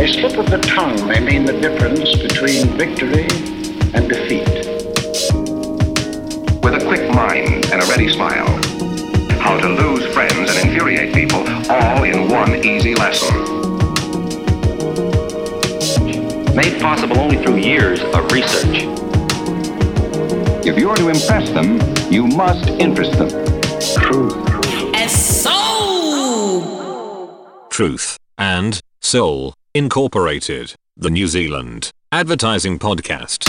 A slip of the tongue may mean the difference between victory and defeat. With a quick mind and a ready smile. How to lose friends and infuriate people all in one easy lesson. Made possible only through years of research. If you are to impress them, you must interest them. Truth. and soul. Truth and Soul Incorporated, the New Zealand advertising podcast.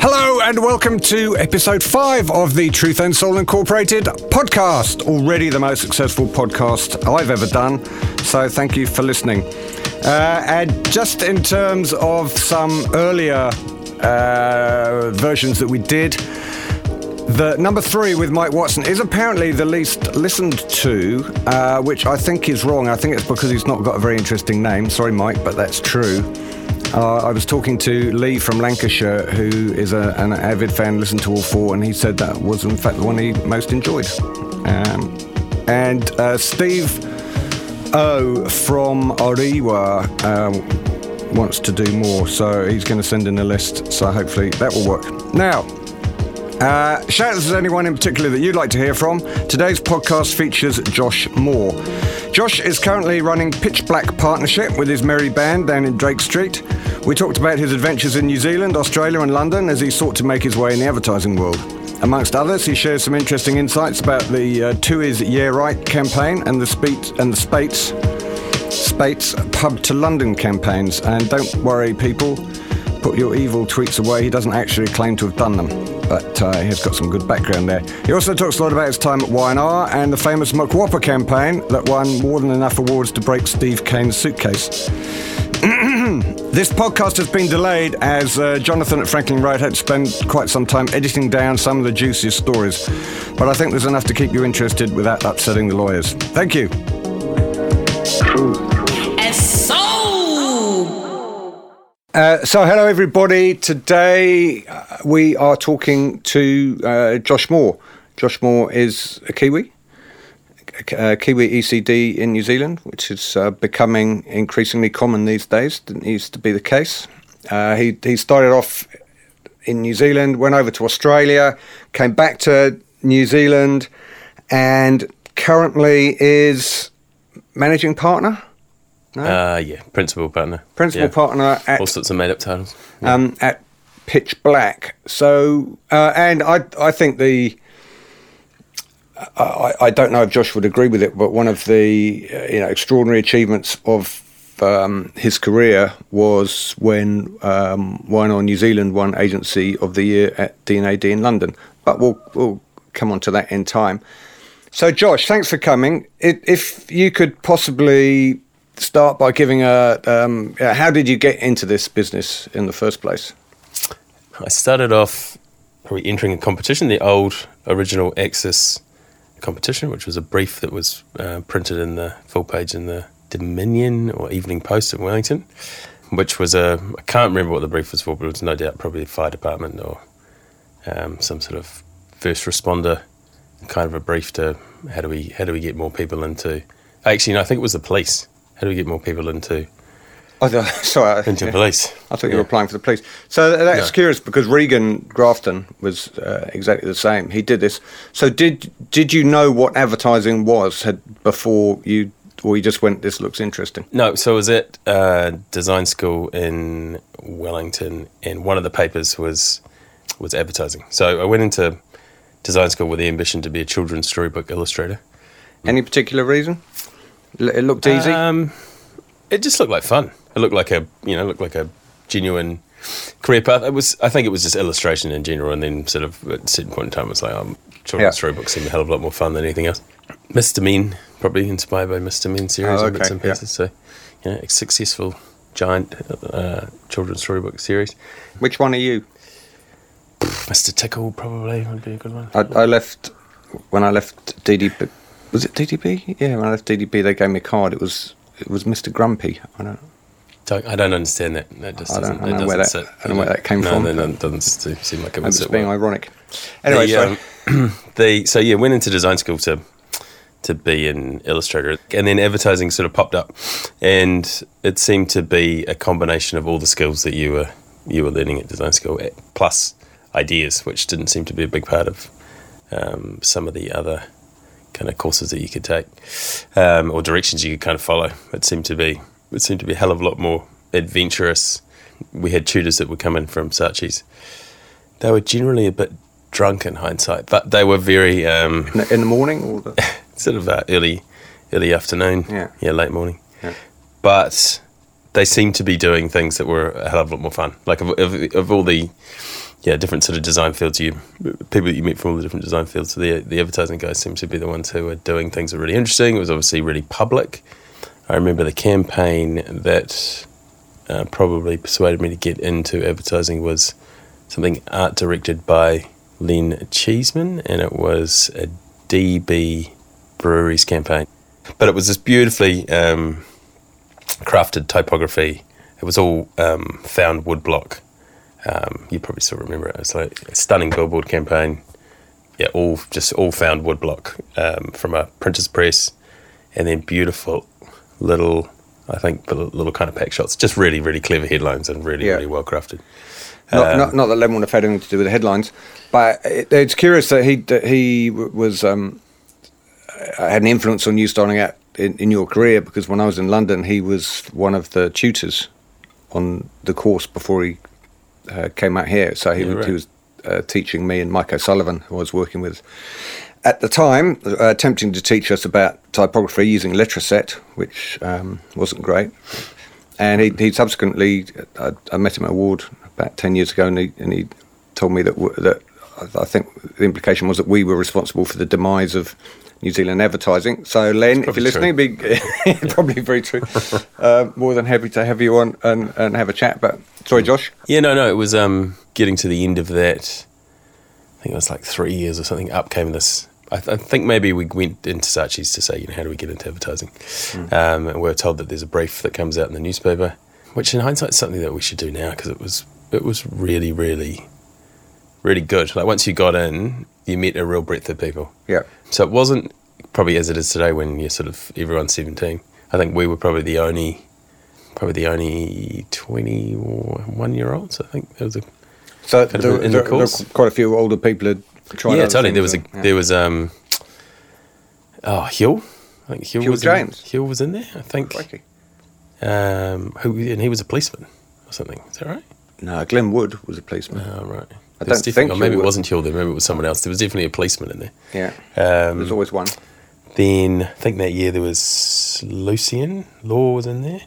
Hello and welcome to episode five of the Truth and Soul Incorporated podcast. Already the most successful podcast I've ever done. So thank you for listening. Uh, and just in terms of some earlier uh, versions that we did, the number three with Mike Watson is apparently the least listened to, uh, which I think is wrong. I think it's because he's not got a very interesting name. Sorry, Mike, but that's true. Uh, I was talking to Lee from Lancashire, who is a, an avid fan, listened to all four, and he said that was in fact the one he most enjoyed. Um, and uh, Steve O from Orewa uh, wants to do more, so he's going to send in a list. So hopefully that will work. Now, uh, shout out to anyone in particular that you'd like to hear from. Today's podcast features Josh Moore. Josh is currently running Pitch Black Partnership with his merry band down in Drake Street. We talked about his adventures in New Zealand, Australia, and London as he sought to make his way in the advertising world. Amongst others, he shares some interesting insights about the uh, Tui's Yeah Right campaign and the Speet and the Speight's Speight's Pub to London campaigns. And don't worry, people, put your evil tweets away. He doesn't actually claim to have done them, but uh, he's got some good background there. He also talks a lot about his time at Y&R and the famous McWhopper campaign that won more than enough awards to break Steve Kane's suitcase. This podcast has been delayed as uh, Jonathan at Franklin Road had to spend quite some time editing down some of the juiciest stories. But I think there's enough to keep you interested without upsetting the lawyers. Thank you. and Uh, so, hello everybody. Today uh, we are talking to uh, Josh Moore. Josh Moore is a Kiwi, a Kiwi ECD in New Zealand, which is uh, becoming increasingly common these days. Didn't used to be the case. He he started off in New Zealand, went over to Australia, came back to New Zealand, and currently is managing partner, Uh, yeah, principal partner. principal Yeah. partner at All sorts of made up titles. um, at Pitch Black. So, uh, and I, I think the, I, I don't know if Josh would agree with it, but one of the uh, you know extraordinary achievements of um, his career was when um, Y&R New Zealand won Agency of the Year at D&AD in London. But we'll we'll come on to that in time. So, Josh, thanks for coming. I- If you could possibly start by giving a, um, how did you get into this business in the first place? I started off probably entering a competition, the old original Axis competition, which was a brief that was uh, printed in the full page in the Dominion or Evening Post in Wellington, which was a, I can't remember what the brief was for, but it was no doubt probably fire department or um, some sort of first responder kind of a brief to how do we how do we get more people into actually no, I think it was the police how do we get more people into Oh, sorry, into yeah. police I thought you were applying for the police. So that's No. curious because Regan Grafton was uh, exactly the same. He did this. So did did you know what advertising was had before you, or you just went, "This looks interesting"? No, so I was at uh, design school in Wellington, and one of the papers was was advertising. So I went into design school with the ambition to be a children's storybook illustrator. Any particular reason? It looked easy. Um, it just looked like fun. It looked like a you know looked like a genuine career path. It was I think it was just illustration in general, and then sort of at a certain point in time, it was like um, children's Yeah. storybooks seem a hell of a lot more fun than anything else. Mr. Men, probably inspired by Mr. Men series Oh, and bits okay, and yeah. pieces. So, you know, a successful giant uh, children's storybook series. Which one are you? Mr. Tickle probably would be a good one. I, I left when I left DDB. Was it DDB? Yeah, when I left DDB, they gave me a card. It was it was Mr. Grumpy. I don't. Don't, I don't understand that. That just I don't- doesn't. I don't know where that- sit. I don't know where that came no, from. No, no, it doesn't seem like it I'm just being well. ironic. Anyway, the, um, the so yeah, went into design school to to be an illustrator. And then advertising sort of popped up, and it seemed to be a combination of all the skills that you were you were learning at design school, eh, plus ideas, which didn't seem to be a big part of um, some of the other kind of courses that you could take um, or directions you could kind of follow. It seemed to be it seemed to be a hell of a lot more adventurous. We had tutors that would come in from Saatchi's. They were generally a bit drunk in hindsight, but they were very um, In the, in the morning or the, sort of uh, early early afternoon. Yeah. yeah, late morning. Yeah. But they seemed to be doing things that were a hell of a lot more fun. Like of, of, of all the yeah different sort of design fields you people that you meet from all the different design fields. So the the advertising guys seem to be the ones who are doing things that were really interesting. It was obviously really public. I remember the campaign that uh, probably persuaded me to get into advertising was something art directed by Len Cheeseman, and it was a DB Breweries campaign. But it was this beautifully um, crafted typography. It was all um, found woodblock. Um, you probably still remember it. It was like a stunning billboard campaign. Yeah, all just all found woodblock um, from a printer's press, and then beautiful little, I think, the little kind of pack shots. Just really, really clever headlines and really, Yeah. really well crafted. not, Um, not, not that Len would have had anything to do with the headlines, but it, it's curious that he that he was um, had an influence on you starting out in, in your career because when I was in London, he was one of the tutors on the course before he uh, came out here. So he, Yeah, was right. he was uh, teaching me and Mike O'Sullivan, who I was working with at the time, uh, attempting to teach us about typography using Letraset, which um, wasn't great. And he, he subsequently, I, I met him at a ward about 10 years ago, and he, and he told me that, that I think the implication was that we were responsible for the demise of New Zealand advertising. So, Len, if you're listening, be, probably very true. Uh, more than happy to have you on and, and have a chat. But sorry, Josh. Yeah, no, no. It was um, getting to the end of that. I think it was like three years or something. Up came this. I, th- I think maybe we went into Saatchi's to say, you know, how do we get into advertising? Um, and we are told that there's a brief that comes out in the newspaper, which in hindsight is something that we should do now because it was it was really, really, really good. Like once you got in, you met a real breadth of people. Yeah. So it wasn't probably as it is today when you're sort of everyone's 17. I think we were probably the only, probably the only 21 year olds. I think there was a So there, in the there, there course? quite a few older people had tried yeah, totally. There was a yeah. there was um oh Hill. I think Hill, Hill was James? In, Hill was in there. I think. Crikey. Um, who and he was a policeman or something. Is that right? No, Glenn Wood was a policeman. Oh, right. I don't think or maybe it was. wasn't Hill. There, maybe it was someone else. There was definitely a policeman in there. Yeah. Um, There's always one. then I think that year there was Lucian Law was in there.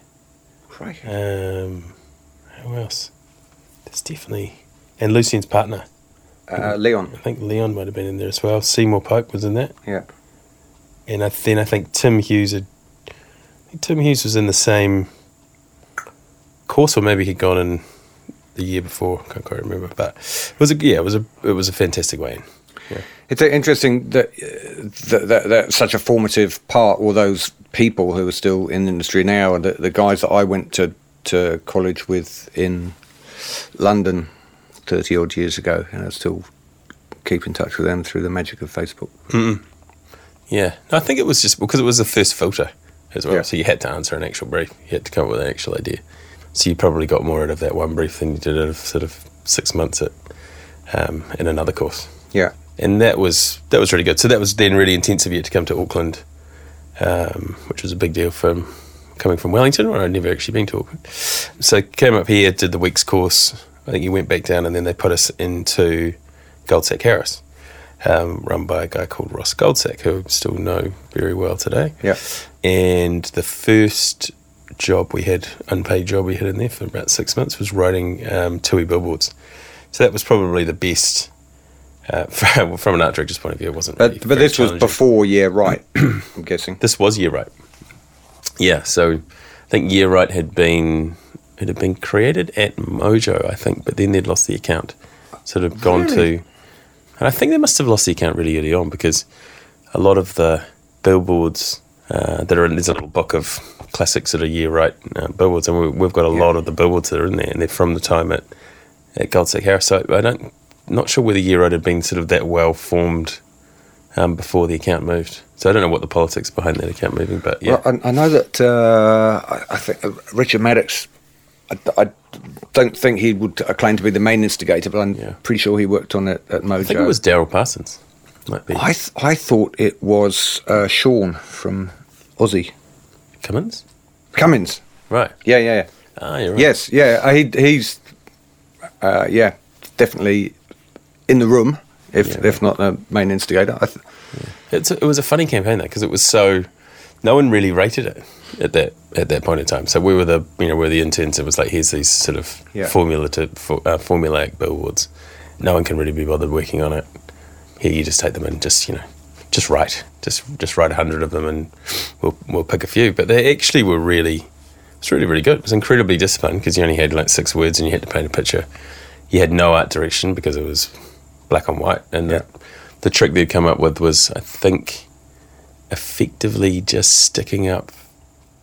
Crikey. Um, who else? There's definitely and Lucian's partner. Uh, Leon. I think Leon might have been in there as well. Seymour Pope was in that. Yeah. and I, then I think Tim Hughes had. I think Tim Hughes was in the same course, or maybe he'd gone in the year before. I can't quite remember, but it was a yeah, it was a it was a fantastic way in. It's uh, interesting that, uh, that, that such a formative part. All those people who are still in the industry now, and the, the guys that I went to to college with in London thirty odd years ago, and I still keep in touch with them through the magic of Facebook. Yeah, no, I think it was just because it was the first filter as well. Yeah. So you had to answer an actual brief. You had to come up with an actual idea. So you probably got more out of that one brief than you did out of sort of six months at um, in another course. Yeah, and that was that was really good. So that was then really intensive yet to come to Auckland, um, which was a big deal from coming from Wellington, where I'd never actually been to Auckland. So came up here, did the week's course. I think you went back down, and then they put us into Goldsack Harris, um, run by a guy called Ross Goldsack, who I still know very well today. yeah, And the first job we had, unpaid job we had in there for about six months, was writing um, TUI billboards. So that was probably the best. Uh, from, from an art director's point of view, it wasn't. but really but this was before Yeah Right. I'm guessing. This was Yeah Right. Yeah, so I think Yeah Right had been it had been created at Mojo, I think, but then they'd lost the account. Sort of gone to, and I think they must have lost the account really early on because a lot of the billboards uh, that are in there's a little book of classics that of Yeah Right uh, billboards, and we, we've got a lot of the billboards that are in there, and they're from the time at at Goldsack Harris. So I don't not sure whether Yeah Right had been sort of that well formed um, before the account moved. So I don't know what the politics behind that account moving, but yeah, Well, I, I know that uh, I, I think uh, Richard Maddox. I, I don't think he would claim to be the main instigator, but I'm Yeah. pretty sure he worked on it at Mojo. I think it was Daryl Parsons. Might be I, th- I thought it was uh, Sean from Aussie Cummins, Cummins. right? Yeah, yeah, yeah. Ah, you're right. Yes, yeah. uh, He, he's, uh, yeah, definitely in the room, if Yeah. if not the main instigator. I th- It's a, it was a funny campaign though because it was so no one really rated it at that at that point in time. So we were the you know we were the interns. It was like here's these sort of Yeah. formula to for, uh, formulaic billboards. No one can really be bothered working on it. Here you just take them and just you know just write just just write a hundred of them and we'll we'll pick a few. But they actually were really it's really really good. It was incredibly disciplined because you only had like six words and you had to paint a picture. You had no art direction because it was black and white and Yeah. the, the trick they'd come up with was I think effectively just sticking up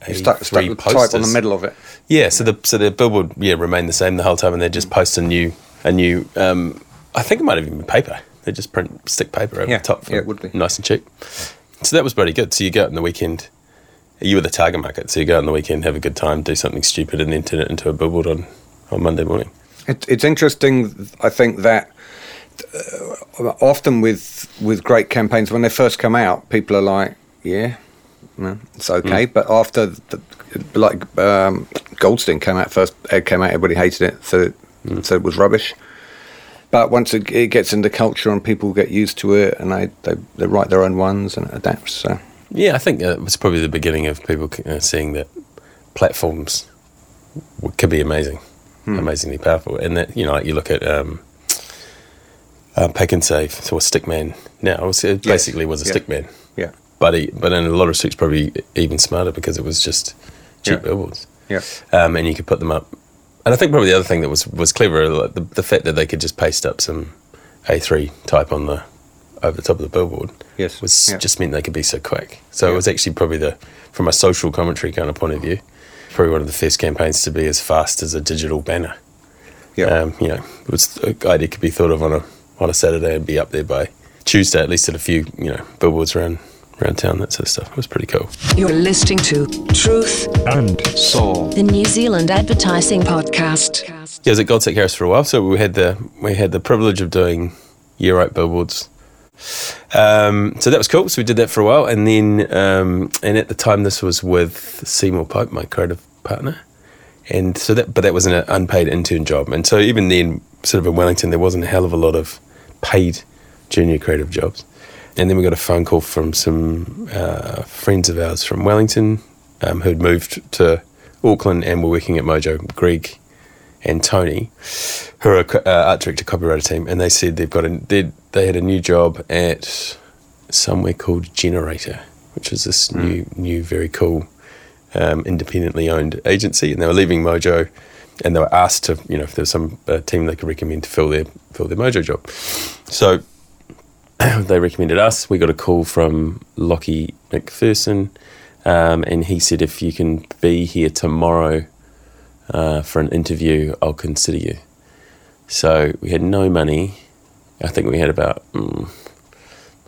he stuck, stuck A3 the type on the middle of it. Yeah, so the so the billboard yeah remained the same the whole time, and they just post a new a new. Um, I think it might have even been paper. They just print stick paper over Yeah, the top. For yeah, it would be. nice and cheap. So that was pretty good. So you go out on the weekend. You were the target market, so you go out on the weekend, have a good time, do something stupid, and then turn it into a billboard on on Monday morning. It, it's interesting. I think that uh, often with with great campaigns, when they first come out, people are like, "Yeah, no, it's okay." But after, the, like um, Goldstein came out first, Ed came out, everybody hated it, so it, so it was rubbish. But once it, it gets into culture and people get used to it, and they, they, they write their own ones and it adapts. So Yeah, I think uh, it was probably the beginning of people uh, seeing that platforms w- could be amazing, amazingly powerful. And that, you know, like you look at um, uh, Pak'nSave, so a stickman now, it, was, it Yes, basically was a yeah. stickman. yeah, But, he, but in a lot of respects, probably even smarter because it was just cheap Yeah. billboards. yeah, Um, and you could put them up. And I think probably the other thing that was, was clever, like the, the fact that they could just paste up some A3 type on the over the top of the billboard Yes, was yeah. just meant they could be so quick. So Yeah. it was actually probably the, from a social commentary kind of point of view, probably one of the first campaigns to be as fast as a digital banner. yeah. Um, you know, it was an idea could be thought of on a on a Saturday and be up there by Tuesday, at least at a few you know billboards around around town, that sort of stuff. It was pretty cool. You're listening to Truth and Soul. the New Zealand Advertising Podcast. Yeah, I was at Goldsack Harris for a while, so we had the we had the privilege of doing Yeah Right billboards. Um, so that was cool. So we did that for a while, and then um, and at the time this was with Seymour Pope, my creative partner, and so that but that was an unpaid intern job, and so even then, sort of in Wellington, there wasn't a hell of a lot of paid junior creative jobs, and then we got a phone call from some uh, friends of ours from Wellington um, who'd moved to Auckland and were working at Mojo, Greg and Tony, who are a uh, art director copywriter team, and they said they've got a they they had a new job at somewhere called Generator, which is this new new very cool um, independently owned agency, and they were leaving Mojo, and they were asked to you know if there was some uh, team they could recommend to fill their fill their Mojo job, so they recommended us. We got a call from Lockie McPherson, um, and he said if you can be here tomorrow uh, for an interview, I'll consider you. So we had no money. I think we had about, mm,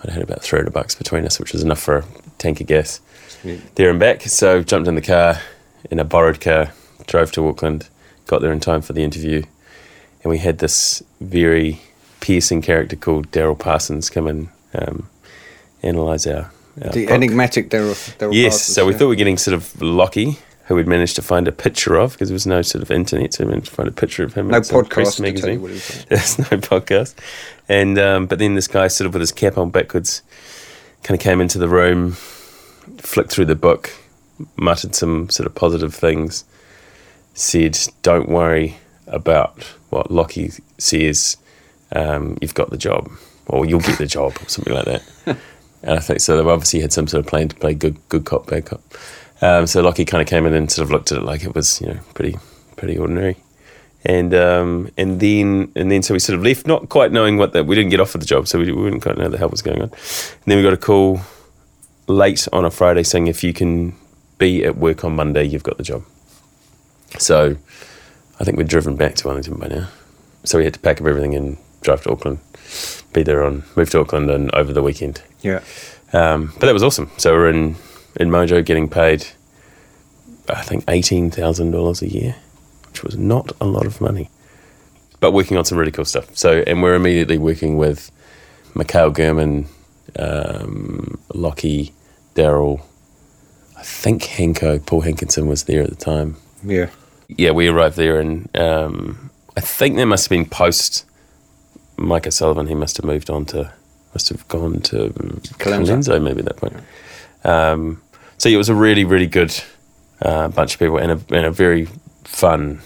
have had about 300 bucks between us, which was enough for a tank of gas there and back. So jumped in the car, in a borrowed car, drove to Auckland, got there in time for the interview, and we had this very piercing character called Daryl Parsons come and um, analyse our, our the book. enigmatic Daryl. Daryl Yes, Parsons, so we yeah. thought we were getting sort of Lockie, who we'd managed to find a picture of because there was no sort of internet, so we managed to find a picture of him. No podcast to tell you magazine. what he was doing. There's no podcast, and um, but then this guy sort of with his cap on backwards, kind of came into the room, flicked through the book, muttered some sort of positive things, said, "Don't worry about what Lockie says. Um, you've got the job, or you'll get the job, or something like that." And I think so. They've obviously had some sort of plan to play good, good cop, bad cop. Um, so Lockie kind of came in and sort of looked at it like it was, you know, pretty, pretty ordinary. And um, and then and then so we sort of left, not quite knowing what that we didn't get offered the job, so we, we didn't quite know the hell was going on. And then we got a call late on a Friday saying if you can be at work on Monday, you've got the job. So I think we're driven back to Wellington by now. So we had to pack up everything and drive to Auckland, be there on move to Auckland and over the weekend. Yeah. Um, but that was awesome. So we're in in Mojo getting paid, I think eighteen thousand dollars a year, which was not a lot of money, but working on some really cool stuff. So and we're immediately working with Mikhail Gurman, um, Lockie, Daryl. I think Henko, Paul Hankinson was there at the time. Yeah. Yeah, we arrived there, and um, I think there must have been post Mike O'Sullivan. He must have moved on to, must have gone to Colenso. Maybe at that point. Um, so it was a really, really good uh, bunch of people and a, and a very fun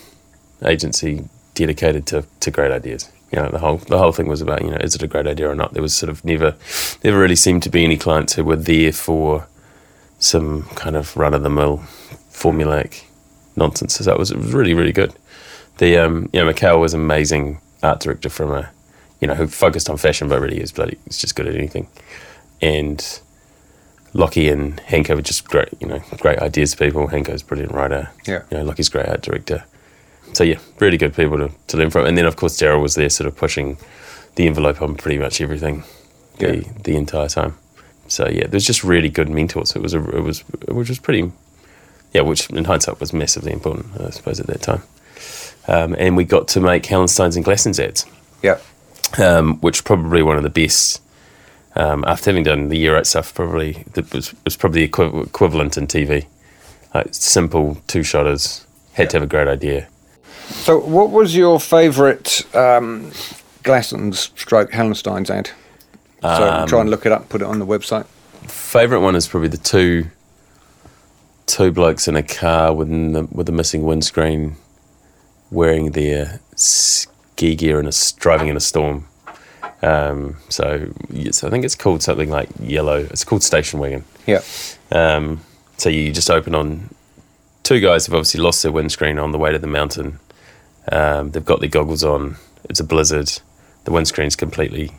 agency dedicated to, to great ideas. You know, the whole the whole thing was about you know is it a great idea or not. There was sort of never never really seemed to be any clients who were there for some kind of run of the mill formulaic nonsense. So that was it was really really good. The um, you know Mikhail was amazing art director from a you know who focused on fashion, but really is bloody he's just good at anything. And Lockie and Henko were just great, you know, great ideas people. Henko's a brilliant writer. Yeah. You know, Lockie's great art director. So yeah, really good people to, to learn from. And then of course Daryl was there sort of pushing the envelope on pretty much everything the the entire time. So yeah, there's just really good mentors. It was a it was which was pretty yeah, which in hindsight was massively important, I suppose, at that time. Um, and we got to make Hallensteins and Glassons ads Yeah. Um, which probably one of the best. Um, after having done the Yeah Right stuff, probably that was was probably equi- equivalent in TV. Like simple two shotters, had to have a great idea. So, what was your favourite um, Glassons stroke Hallenstein's ad? So, try and look it up, put it on the website. Favorite one is probably the two two blokes in a car with the with a missing windscreen, wearing their ski gear gear and a, s- driving in a storm. Um, so yes, I think it's called something like yellow. It's called station wagon. Yeah. Um, so you just open on two guys have obviously lost their windscreen on the way to the mountain. Um, they've got their goggles on. It's a blizzard. The windscreen's completely,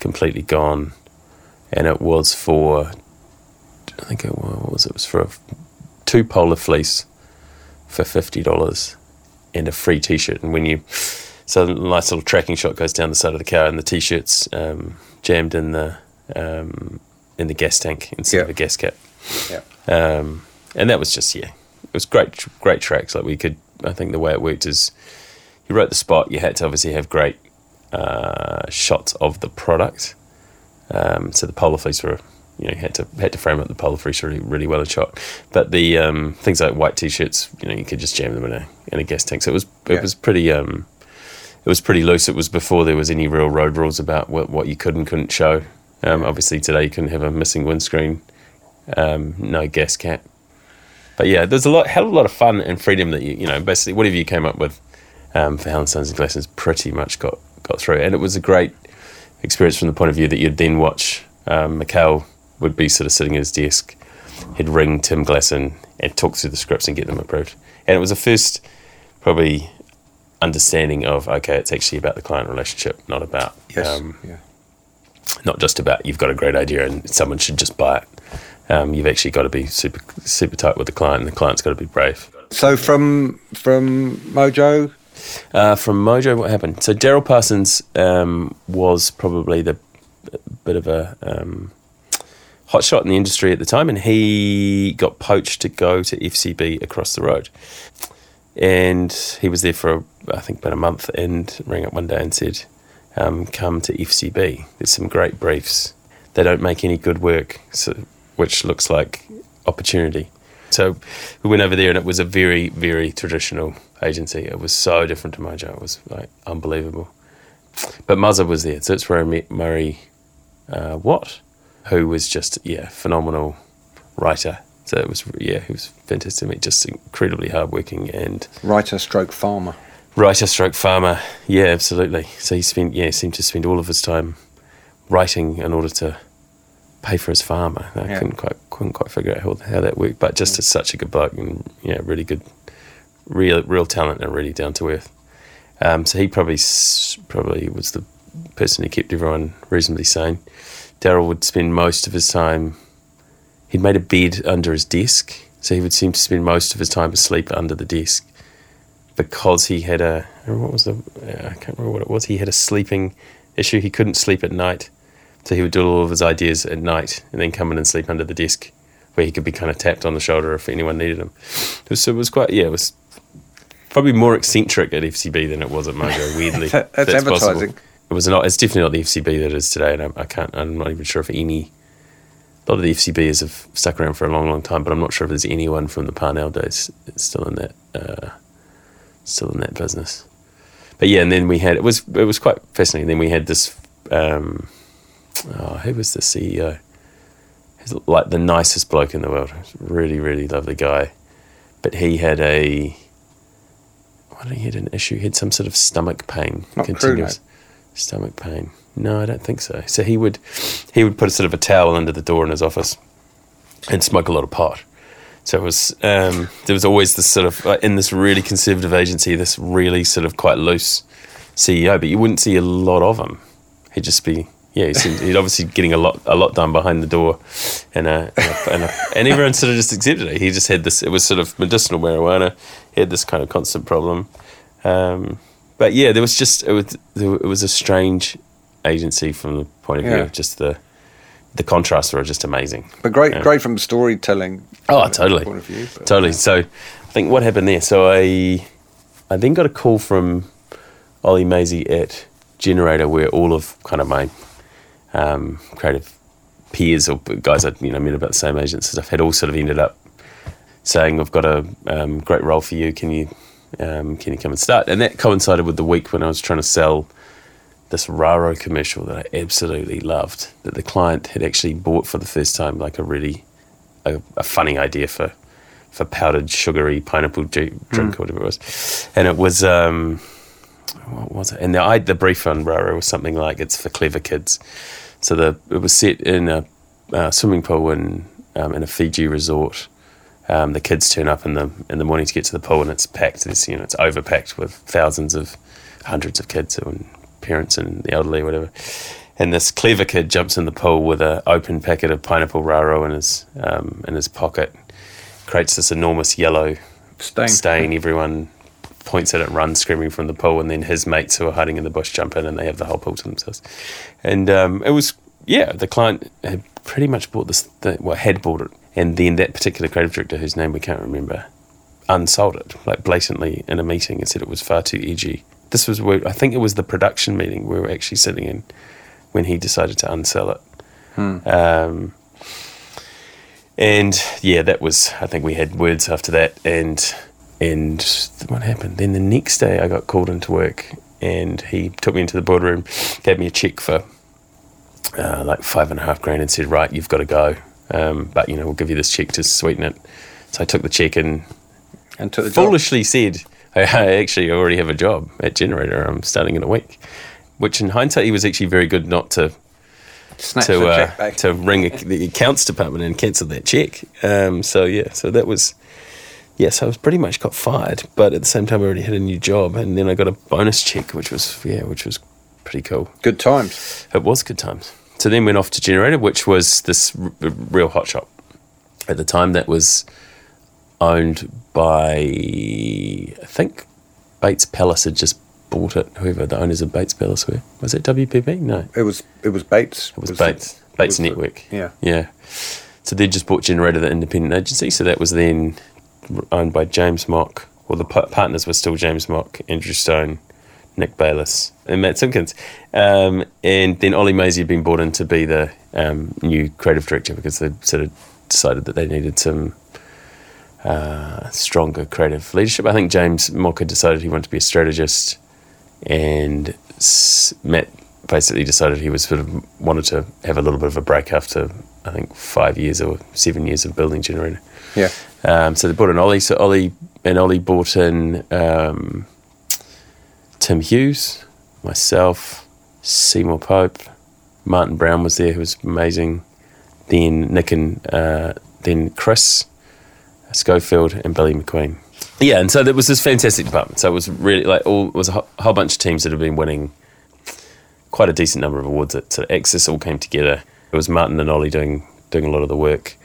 completely gone, and it was for. I think it was, what was it? It was for a, two polar fleece for fifty dollars and a free T-shirt. And when you, so a nice little tracking shot goes down the side of the car, and the T-shirts um, jammed in the um, in the gas tank instead of a gas cap. Yeah. Um, and that was just yeah, it was great, great tracks. Like we could, I think the way it worked is, you wrote the spot. You had to obviously have great uh, shots of the product. Um, so the polar fleece were, you know, you had to had to frame up the polar fleece really, really well and shot. But the um, things like white t-shirts, you know, you could just jam them in a in a gas tank. So it was it Yeah. was pretty um, it was pretty loose. It was before there was any real road rules about what, what you could and couldn't show. Um, obviously today you couldn't have a missing windscreen, um, no gas cap. But yeah, there's a lot, hell of a lot of fun and freedom that you, you know, basically whatever you came up with um, for Hallensteins and Glassons pretty much got got through, and it was a great experience from the point of view that you'd then watch um, Mikhail would be sort of sitting at his desk, he'd ring Tim Glasson and talk through the scripts and get them approved, and it was the first probably understanding of okay, it's actually about the client relationship, not about Yes. um, yeah. not just about you've got a great idea and someone should just buy it. Um, you've actually got to be super super tight with the client, and the client's got to be brave. So, from from Mojo, Uh, from Mojo, what happened? So Daryl Parsons um, was probably the bit of a um, hot shot in the industry at the time, and he got poached to go to FCB across the road. And he was there for I think about a month, and rang up one day and said, um, "Come to FCB. There's some great briefs. They don't make any good work, so, which looks like opportunity." So we went over there, and it was a very, very traditional agency. It was so different to Mojo. It was like unbelievable. But Muzza was there, so it's where I met Murray uh, Watt, who was just yeah phenomenal writer. So it was yeah he was fantastic. Just incredibly hardworking and writer stroke farmer. writer stroke farmer. Yeah, absolutely. So he spent yeah seemed to spend all of his time writing in order to pay for his farm. I, Yeah. couldn't quite couldn't quite figure out how, how that worked. But just as such a good bloke and yeah, really good, real real talent and really down to earth. Um, so he probably probably was the person who kept everyone reasonably sane. Daryl would spend most of his time. He'd made a bed under his desk, so he would seem to spend most of his time asleep under the desk because he had a what was the I can't remember what it was. He had a sleeping issue. He couldn't sleep at night, so he would do all of his ideas at night and then come in and sleep under the desk, where he could be kind of tapped on the shoulder if anyone needed him. So it was quite yeah, it was probably more eccentric at FCB than it was at Mojo. Weirdly, That's possible. advertising. It was not. It's definitely not the FCB that it is today, and I, I can't. I'm not even sure if any. A lot of the FCBs have stuck around for a long, long time, but I'm not sure if there's anyone from the Parnell days still in that, uh, still in that business. But yeah, and then we had it was it was quite fascinating. Then we had this. Um, oh, who was the CEO? He's like the nicest bloke in the world. Really, really lovely guy, but he had a. What did he had an issue? He had some sort of stomach pain. Not continuous stomach pain. No, I don't think so. So he would he would put a sort of a towel under the door in his office and smoke a lot of pot. So it was um, there was always this sort of like in this really conservative agency, this really sort of quite loose CEO, but you wouldn't see a lot of him. He'd just be yeah, he's, he'd obviously getting a lot a lot done behind the door, and uh, and, and, and everyone sort of just accepted it. He just had this. It was sort of medicinal marijuana. He had this kind of constant problem. Um, but yeah, there was just it was it was a strange agency from the point of view Yeah. of just the the contrasts were just amazing. But great, Yeah. great from storytelling. Oh, totally, Point of view, totally. yeah. So, I think what happened there. So I, I then got a call from Ollie Maisie at Generator, where all of kind of my um, creative peers or guys I'd you know met about the same agents and stuff had all sort of ended up saying, "I've got a um, great role for you. Can you um, can you come and start?" And that coincided with the week when I was trying to sell this Raro commercial that I absolutely loved. That the client had actually bought for the first time, like a really a, a funny idea for for powdered sugary pineapple ju- drink or whatever it was, and it was. Um, what was it? And the I, the brief on Raro was something like it's for clever kids. So the it was set in a uh, swimming pool in um, in a Fiji resort. Um, the kids turn up in the in the morning to get to the pool, and it's packed. It's you know it's overpacked with thousands of hundreds of kids and parents and the elderly, whatever. And this clever kid jumps in the pool with an open packet of pineapple raro in his um, in his pocket, creates this enormous yellow Stain. stain. Everyone points at it, runs screaming from the pool, and then his mates who are hiding in the bush jump in, and they have the whole pool to themselves. And um, it was yeah, the client had pretty much bought this, the, well, had bought it, and then that particular creative director, whose name we can't remember, unsold it like blatantly in a meeting and said it was far too edgy. This was where I think it was the production meeting we were actually sitting in when he decided to unsell it. Um, and yeah, that was. I think we had words after that, and and what happened? Then the next day, I got called into work, and he took me into the boardroom, gave me a check for uh, like five and a half grand, and said, "Right, you've got to go, um, but you know we'll give you this check to sweeten it." So I took the check and And took the job. foolishly said, I, I actually already have a job at Generator. I'm starting in a week. Which, in hindsight, he was actually very good not to to uh, to ring a, the accounts department and cancel that check. Um, so yeah, so that was yeah. So I was pretty much got fired, but at the same time, I already had a new job, and then I got a bonus check, which was yeah, which was pretty cool. Good times. It was good times. So then went off to Generator, which was this r- r- real hot shop at the time that was owned by I think Bates Palace had just bought it. Whoever the owners of Bates Palace were was it WPP? No, It was it was Bates. it was Bates. Bates was the- Network. yeah. Yeah. So they just bought Generator, the independent agency. So that was then owned by James Mock. Well, the pa- partners were still James Mock, Andrew Stone, Nick Bayless, and Matt Simpkins. Um, and then Ollie Maisie had been brought in to be the um, new creative director because they sort of decided that they needed some uh, stronger creative leadership. I think James Mock had decided he wanted to be a strategist, and s- Matt basically decided he was sort of wanted to have a little bit of a break after I think five years or seven years of building generator. Yeah. Um, so they brought in Ollie. So Ollie and Ollie brought in um, Tim Hughes, myself, Seymour Pope, Martin Brown was there, who was amazing. Then Nick and uh, then Chris Schofield and Billy McQueen. Yeah, and so there was this fantastic department. So it was really like all it was a whole, whole bunch of teams that have been winning quite a decent number of awards at sort of Axis all came together. It was Martin and Ollie doing doing a lot of the work.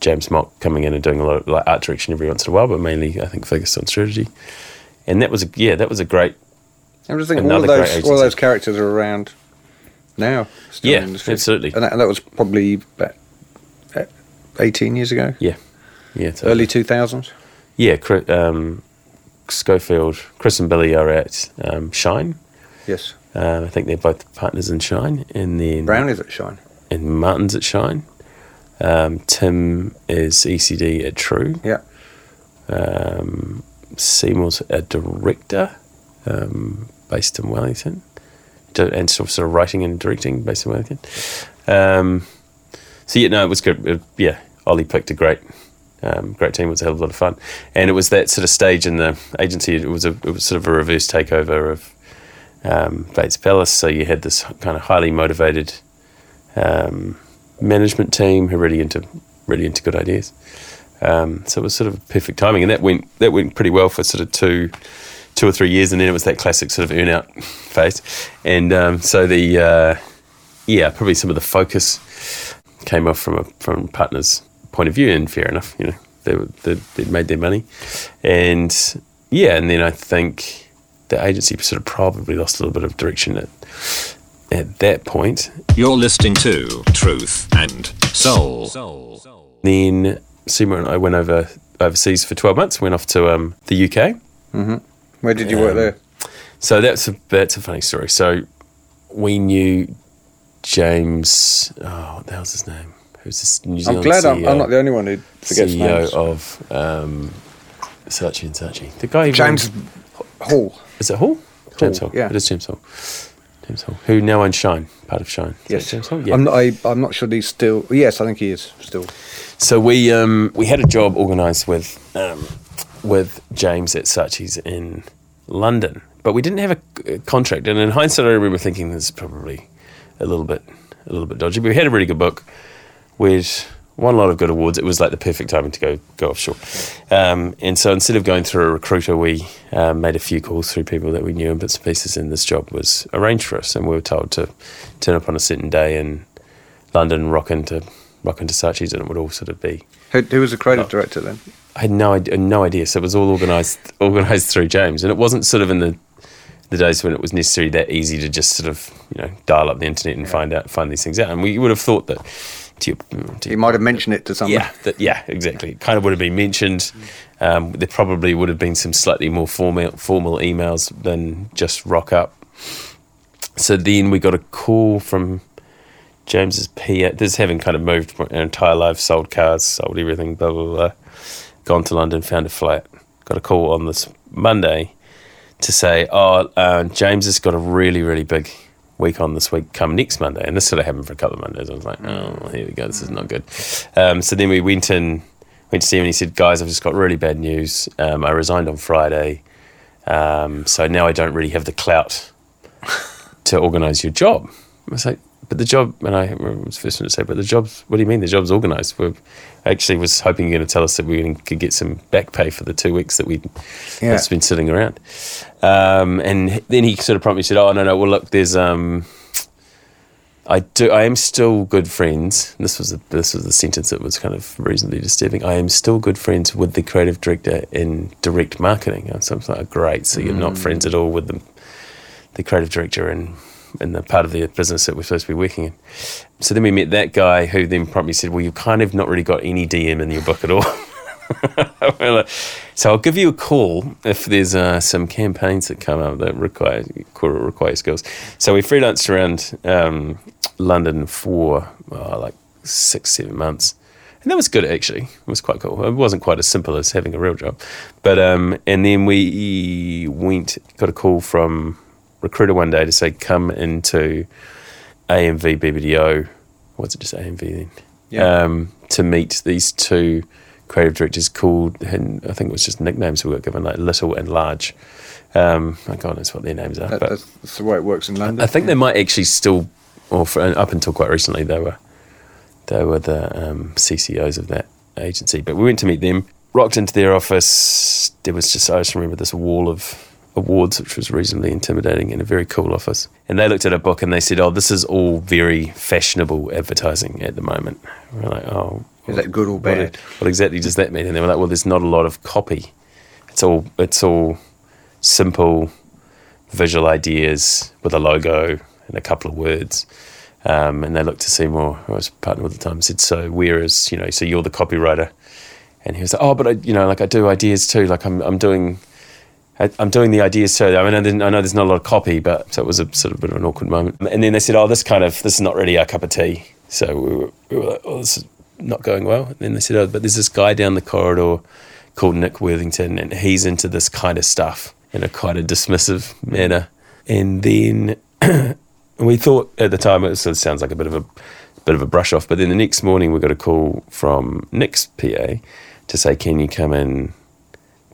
James Mock coming in and doing a lot of like art direction every once in a while, but mainly I think focused on strategy. and that was a yeah, that was a great I'm just thinking all of those all those characters are around now. Still Yeah, in the absolutely. And that, that was probably about uh, 18 years ago, yeah, yeah, totally. early 2000s. yeah. Chri- Um, Schofield, Chris and Billy are at um, Shine. Yes. Uh, I think they're both partners in Shine, and then Brown is at Shine. and Martin's at Shine. Um, Tim is ECD at True. Yeah. Um, Seymour's a director um, based in Wellington, and sort of, sort of writing and directing based in Wellington. Um, so yeah, no, it was good. It- yeah, Ollie picked a great, um, great team. It was a hell of a lot of fun, and it was that sort of stage in the agency. It was a, it was sort of a reverse takeover of um, Bates Palace. So you had this kind of highly motivated um, management team who really into really into good ideas. Um, so it was sort of perfect timing, and that went that went pretty well for sort of two two or three years, and then it was that classic sort of earn out phase, and um, so the uh, yeah probably some of the focus came off from a from partners' point of view, and fair enough, you know they they they'd made their money, and yeah, and then I think the agency sort of probably lost a little bit of direction at at that point, You're listening to Truth and Soul. Then Seymour and I went over overseas for twelve months. Went off to um, the UK. Where did you work Um, there? So that's a that's a funny story. So we knew James. Oh, what the hell's his name? Who's New I'm Zealand glad I'm, CEO, I'm not the only one who forgets CEO names. of um, Saatchi and Saatchi. The guy who James Hall. is it Hall? James Hall. yeah. it is James Hall. James Hall, who now owns Shine, part of Shine. Is Yes. James Hall. Yeah. I'm not. I, I'm not sure he's still. Yes, I think he is still. So we um, we had a job organised with um, with James at Saatchi's in London, but we didn't have a, a contract. And in hindsight, I remember thinking this is probably a little bit a little bit dodgy. But we had a really good book. We'd won a lot of good awards. It was like the perfect timing to go go offshore. Um, and so instead of going through a recruiter, we um, made a few calls through people that we knew and bits and pieces. And this job was arranged for us, and we were told to turn up on a certain day in London, rock into rock into Saatchi's, and it would all sort of be Who, who was the creative director then? I had no idea, no idea. So it was all organised organised through James, and it wasn't sort of in the the days when it was necessarily that easy to just sort of you know dial up the internet and find out find these things out. And we would have thought that to your, to He might have mentioned it to someone. yeah, that, yeah, exactly. It kind of would have been mentioned. Um, there probably would have been some slightly more formal formal emails than just rock up. So then we got a call from James's PA. This having kind of moved our entire life, sold cars, sold everything, blah blah blah. Gone to London, found a flat. Got a call on this Monday to say, "Oh, uh, James has got a really really big week on this week. Come next Monday." And this sort of happened for a couple of Mondays. I was like, "Oh, here we go. This is not good." Um, so then we went and went to see him, and he said, "Guys, I've just got really bad news. Um, I resigned on Friday, um, so now I don't really have the clout to organise your job." I was like, "But the job," and I was the first one to say, "But the job's. What do you mean the job's organised? I actually was hoping you're going to tell us that we could get some back pay for the two weeks that we Yeah. that's been sitting around. Um, and then he sort of promptly said, "Oh no, no. Well, look, there's um, I do. I am still good friends. This was the, this was the sentence that was kind of reasonably disturbing. I am still good friends with the creative director in direct marketing. And so I was like, great. So you're not friends at all with the the creative director and in the part of the business that we're supposed to be working in. So then we met that guy who then promptly said, "Well, you've kind of not really got any DM in your book at all." So I'll give you a call if there's uh, some campaigns that come up that require require skills. So we freelanced around um, London for uh, like six seven months, and that was good actually. It was quite cool. It wasn't quite as simple as having a real job, but um, and then we went got a call from recruiter one day to say come into AMV BBDO. What's it just AMV then? Yeah. Um, to meet these two creative directors called, and I think it was just nicknames we got given, like Little and Large. Um, I God knows what their names are. That, but that's, that's the way it works in London. I think they might actually still, or for, up until quite recently, they were they were the um, CCOs of that agency. But we went to meet them, rocked into their office. There was just I just remember this wall of awards, which was reasonably intimidating, in a very cool office. And they looked at a book and they said, "Oh, this is all very fashionable advertising at the moment." We're like, "Oh." Is that good or what- bad? What, exactly does that mean? And they were like, "Well, there's not a lot of copy. It's all it's all simple visual ideas with a logo and a couple of words. Um, and they looked to Seymour, who I was partner at the time, said, "So where is you know? So you're the copywriter?" And he was like, "Oh, but I, you know, like I do ideas too. Like I'm, I'm doing, I, I'm doing the ideas too. I mean, I, I know there's not a lot of copy, but so it was a sort of bit of an awkward moment. And then they said, "Oh, this kind of, this is not really our cup of tea." So we were, we were like, "Oh, this is not going well." And then they said, "Oh, but there's this guy down the corridor called Nick Worthington, and he's into this kind of stuff in a quite a dismissive manner." And then we thought at the time it sort of sounds like a bit of a bit of a brush off, but then the next morning we got a call from Nick's PA to say, "Can you come in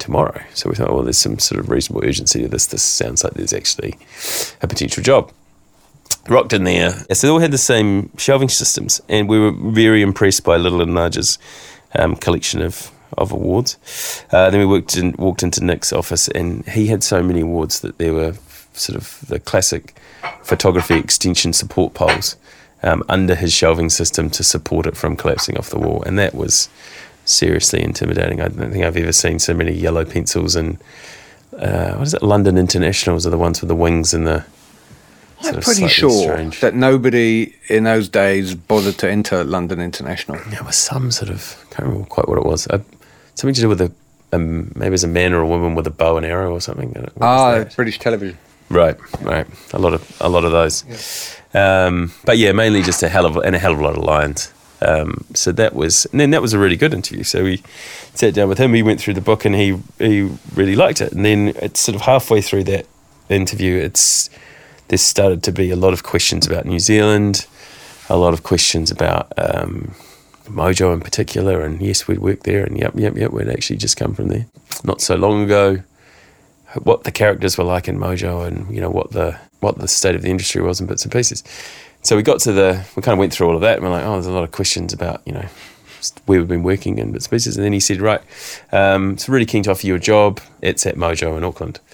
tomorrow?" So we thought, well, there's some sort of reasonable urgency to this. This sounds like there's actually a potential job. Rocked in there. So they all had the same shelving systems, and we were very impressed by Little and Large's um, collection of of awards. Uh, then we worked in, walked into Nick's office, and he had so many awards that there were sort of the classic photography extension support poles um, under his shelving system to support it from collapsing off the wall, and that was seriously intimidating. I don't think I've ever seen so many yellow pencils and uh, what is it? London Internationals are the ones with the wings and the. I'm pretty sure strange- that nobody in those days bothered to enter London International. There was some sort of can't remember quite what it was. Uh, something to do with a um, maybe it was a man or a woman with a bow and arrow or something. What Ah. British television. Right, right. A lot of a lot of those. Um, but yeah, mainly just a hell of and a hell of a lot of lines. Um, so that was, and then that was a really good interview. So we sat down with him. He went through the book and he he really liked it. And then it's sort of halfway through that interview, it's there started to be a lot of questions about New Zealand, a lot of questions about um, Mojo in particular. And yes, we'd worked there, and yep, yep, yep, we'd actually just come from there not so long ago what the characters were like in Mojo and you know what the what the state of the industry was in bits and pieces. So we got to the we kind of went through all of that and we're like, oh, there's a lot of questions about you know where we've been working in bits and pieces. And then he said, right, um, it's really keen to offer you a job. It's at Mojo in Auckland.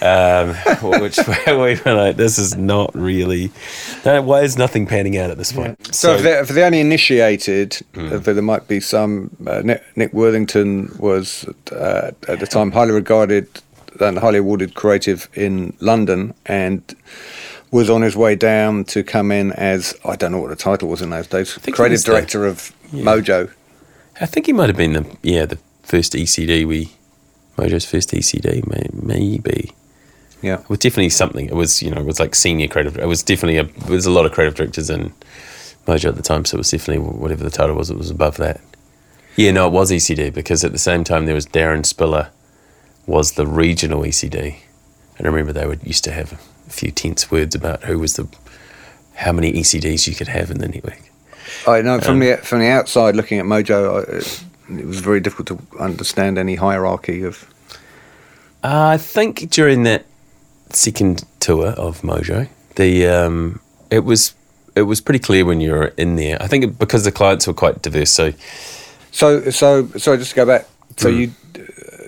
Um, which we were like, this is not really. Why is nothing panning out at this point? So, if, they're, if they're uninitiated, uh, there might be some. Uh, Nick, Nick Worthington was uh, at the time highly regarded and highly awarded creative in London, and was on his way down to come in as I don't know what the title was in those days, creative was the- director of Mojo. I think he might have been the yeah the first ECD we Mojo's first ECD may, maybe. Yeah, It was definitely something. It was, you know, it was like senior creative. It was definitely a. There was a lot of creative directors in Mojo at the time, so it was definitely whatever the title was. It was above that. Yeah, no, it was ECD because at the same time there was Darren Spiller, was the regional ECD, and I remember they would used to have a few tense words about who was the, how many ECDs you could have in the network. I know from the from the outside looking at Mojo, I, it, it was very difficult to understand any hierarchy of. Uh, I think during that second tour of Mojo, the um, it was it was pretty clear when you were in there. I think it, because the clients were quite diverse. So So so so just to go back. So you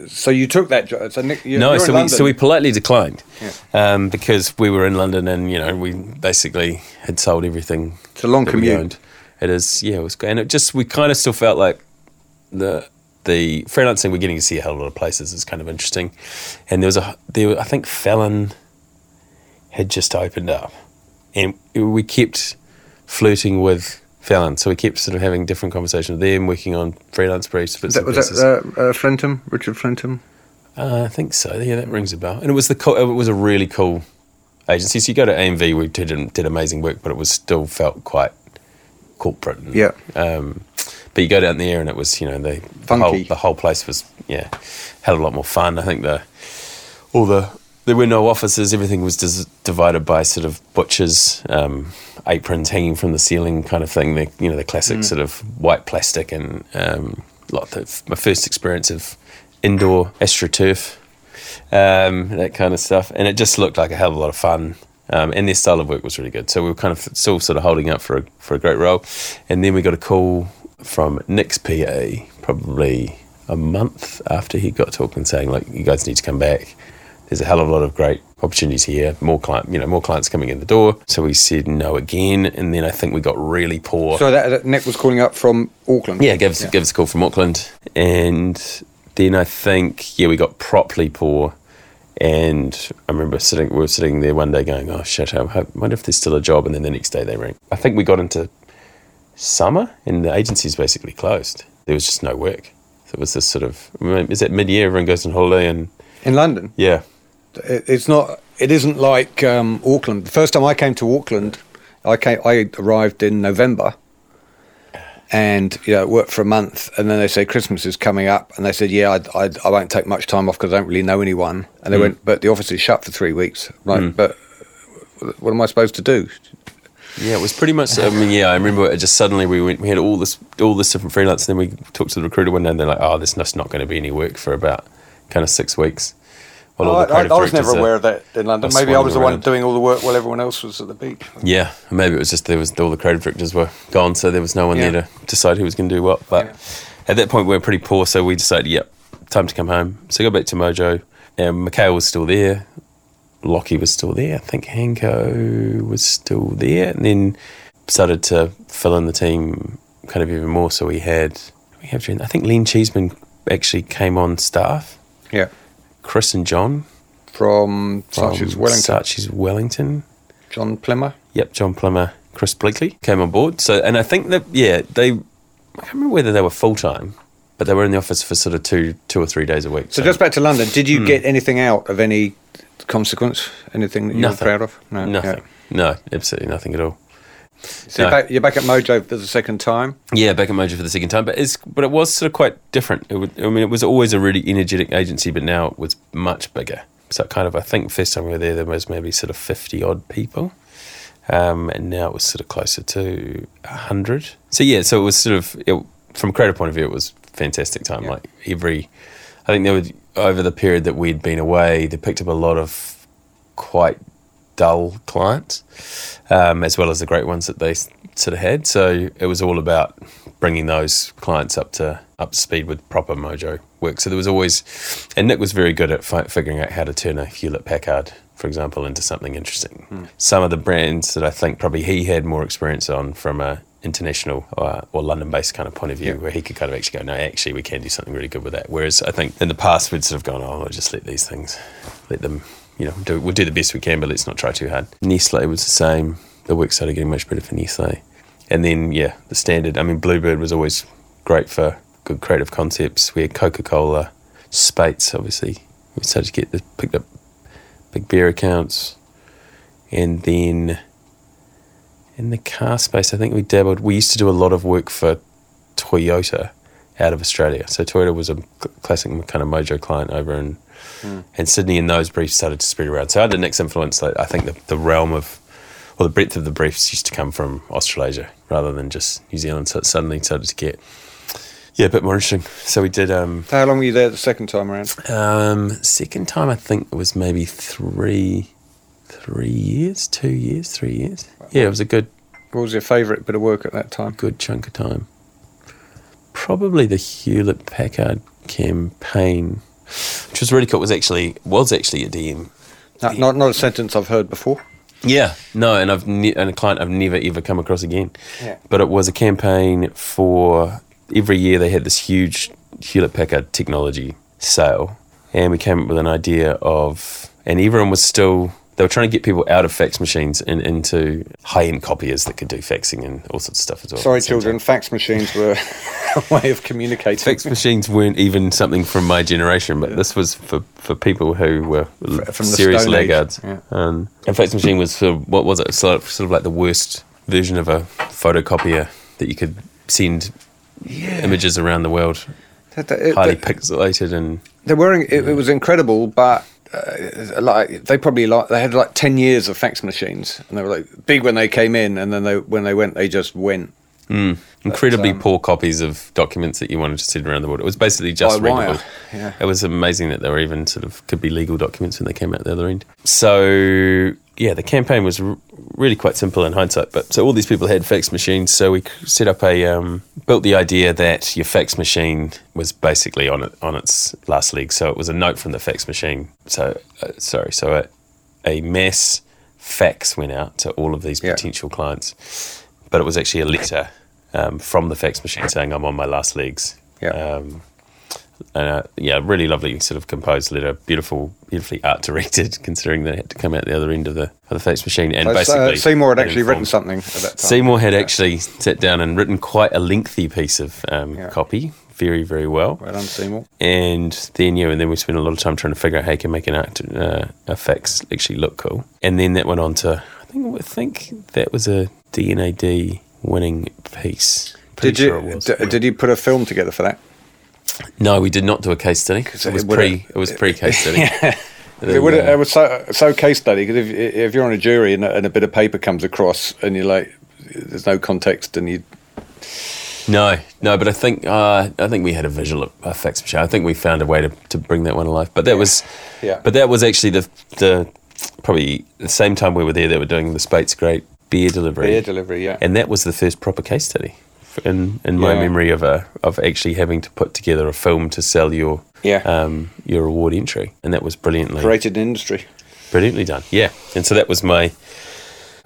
so you took that job. So Nick, no, so we so we politely declined um, because we were in London and you know we basically had sold everything. It's a long commute. It is, yeah, it was, great, and it just we kind of still felt like the the freelancing we're getting to see a hell of a lot of places is kind of interesting, and there was a there I think Fallon had just opened up, and we kept flirting with Fallon, so we kept sort of having different conversations with them, working on freelance briefs. bits that, was pieces. that uh, uh, Flintham, Richard Flintham? Uh, I think so. Yeah, that rings a bell. And it was the co- it was a really cool agency. So you go to AMV, we did did amazing work, but it was still felt quite corporate. And, Yeah. Um, but you go down there, and it was you know the, the whole the whole place was yeah had a lot more fun. I think the all the there were no offices. Everything was dis- divided by sort of butchers, um, aprons hanging from the ceiling, kind of thing. The you know the classic sort of white plastic and um, lot of my first experience of indoor astroturf, um, that kind of stuff, and it just looked like a hell of a lot of fun. Um, and their style of work was really good, so we were kind of still sort of holding up for a for a great role. And then we got a call from Nick's PA, probably a month after he got to Auckland, saying like, "You guys need to come back. There's a hell of a lot of great opportunities here. More client, you know, more clients coming in the door." So we said no again, and then I think we got really poor. So that, that Nick was calling up from Auckland. Yeah, give us, give us a call from Auckland. And then I think, yeah, we got properly poor. And I remember sitting, we were sitting there one day going, oh shit, I wonder if there's still a job. And then the next day they rang. I think we got into summer and the agency's basically closed. There was just no work. So it was this sort of, is that mid year, everyone goes on holiday and In London, yeah. It, it's not. It isn't like um, Auckland. The first time I came to Auckland, I came. I arrived in November, and you know worked for a month, and then they say Christmas is coming up, and they said, yeah, I, I, I won't take much time off because I don't really know anyone. And they went, but the office is shut for three weeks. Like, but what am I supposed to do? Yeah, it was pretty much. I mean, yeah, I remember it just suddenly we went. We had all this, all this different freelance. And then we talked to the recruiter one day, and they're like, "Oh, there's just not going to be any work for about kind of six weeks." While all the I, I, I was never aware of that in London. Maybe I was the one doing all the work while everyone else was at the beach. Yeah, maybe it was just there was all the creative directors were gone, so there was no one Yeah. there to decide who was going to do what. But at that point, we were pretty poor, so we decided, yep, time to come home. So go back to Mojo. And Mikhail was still there. Lockie was still there. I think Hanko was still there, and then started to fill in the team kind of even more. So we had we have I think Len Cheeseman actually came on staff. Yeah, Chris and John from Saatchi's Wellington, Wellington. John Plimmer. Yep, John Plummer, Chris Bleakley came on board. So, and I think that yeah, they I can't remember whether they were full time, but they were in the office for sort of two, two or three days a week. So just back to London, did you hmm. get anything out of any consequence? Anything that you nothing, were proud of? No, nothing, yeah. no, absolutely nothing at all. So you're, back, you're back at Mojo for the second time. Yeah, back at Mojo for the second time, but it's but it was sort of quite different. It would, I mean, it was always a really energetic agency, but now it was much bigger. So kind of, I think first time we were there, there was maybe sort of fifty odd people, um, and now it was sort of closer to hundred. So yeah, so it was sort of it, from a creative point of view, it was fantastic time. Yeah. Like every, I think there was over the period that we'd been away, they picked up a lot of quite dull clients, um, as well as the great ones that they sort of had. So it was all about bringing those clients up to up to speed with proper Mojo work. So there was always, and Nick was very good at fi- figuring out how to turn a Hewlett Packard, for example, into something interesting. Some of the brands that I think probably he had more experience on from a international or, or London-based kind of point of view, Yeah. where he could kind of actually go, no, actually, we can do something really good with that. Whereas I think in the past we'd sort of gone, oh, we'll just let these things, let them, you know, do, we'll do the best we can, but let's not try too hard. Nestle was the same. The work started getting much better for Nestle, and then yeah, the standard. I mean, Bluebird was always great for good creative concepts. We had Coca-Cola, Speight's, obviously. We started to get the picked up big beer accounts, and then in the car space, I think we dabbled. We used to do a lot of work for Toyota out of Australia. So Toyota was a classic kind of Mojo client over in in Sydney, and those briefs started to spread around. So under Nick's influence, like, I think the, the realm of or the breadth of the briefs used to come from Australasia rather than just New Zealand. So it suddenly started to get yeah a bit more interesting. So we did. Um, How long were you there the second time around? um, second time, I think it was maybe three, three years, two years, three years. Yeah, it was a good, What was your favourite bit of work at that time? good chunk of time. Probably the Hewlett Packard campaign, which was really cool. It was actually was actually a DM. Not, not, not a sentence I've heard before. Yeah, no, and I've ne- and a client I've never ever come across again. Yeah. But it was a campaign for every year they had this huge Hewlett Packard technology sale, and we came up with an idea of, and everyone was still they were trying to get people out of fax machines and into high end copiers that could do faxing and all sorts of stuff as well. Sorry, at the same children, time. fax machines were a way of communicating. Fax machines weren't even something from my generation, but this was for, for people who were l- from serious laggards. yeah. Um, and fax machine was sort of, what was it? Sort of, sort of like the worst version of a photocopier that you could send images around the world, That- that- highly that- pixelated and They were. It, it was incredible, but uh, like they probably like they had like ten years of fax machines, and they were like big when they came in, and then they when they went, they just went. incredibly um, poor copies of documents that you wanted to send around the world. It was basically just readable. yeah. It was amazing that they were even sort of could be legal documents when they came out the other end. So yeah, the campaign was r- really quite simple in hindsight. But so all these people had fax machines, so we set up a um, built the idea that your fax machine was basically on it on its last leg. So it was a note from the fax machine. So uh, sorry, so a, a mass fax went out to all of these Yeah. potential clients, but it was actually a letter um, from the fax machine saying I'm on my last legs. Yeah. Um, uh, yeah, really lovely sort of composed letter, beautiful, beautifully art directed, considering they had to come out the other end of the of the fax machine. And So, basically, uh, Seymour had actually written something at that time. Seymour had actually sat down and written quite a lengthy piece of um, Yeah. copy, very, very well. Well done, Seymour. And then, yeah, and then we spent a lot of time trying to figure out how you can make an art, uh, a fax actually look cool. And then that went on to, I think, I think that was a D&AD winning piece. Pretty Did you sure it d- did you put a film together for that? No, we did not do a case study. It was it pre. It was pre case study. It, would, uh, it was so, so case study because if, if you're on a jury and a, and a bit of paper comes across and you're like, there's no context and you No, no, but I think uh, I think we had a visual effects machine. I think we found a way to, to bring that one alive. But that was, Yeah. But that was actually the the probably the same time we were there. They were doing the Speight's Great beer delivery. beer delivery, yeah. and that was the first proper case study in in my Yeah. memory of a of actually having to put together a film to sell your Yeah. um, your award entry, and that was brilliantly Created an industry. brilliantly done. Yeah, and so that was my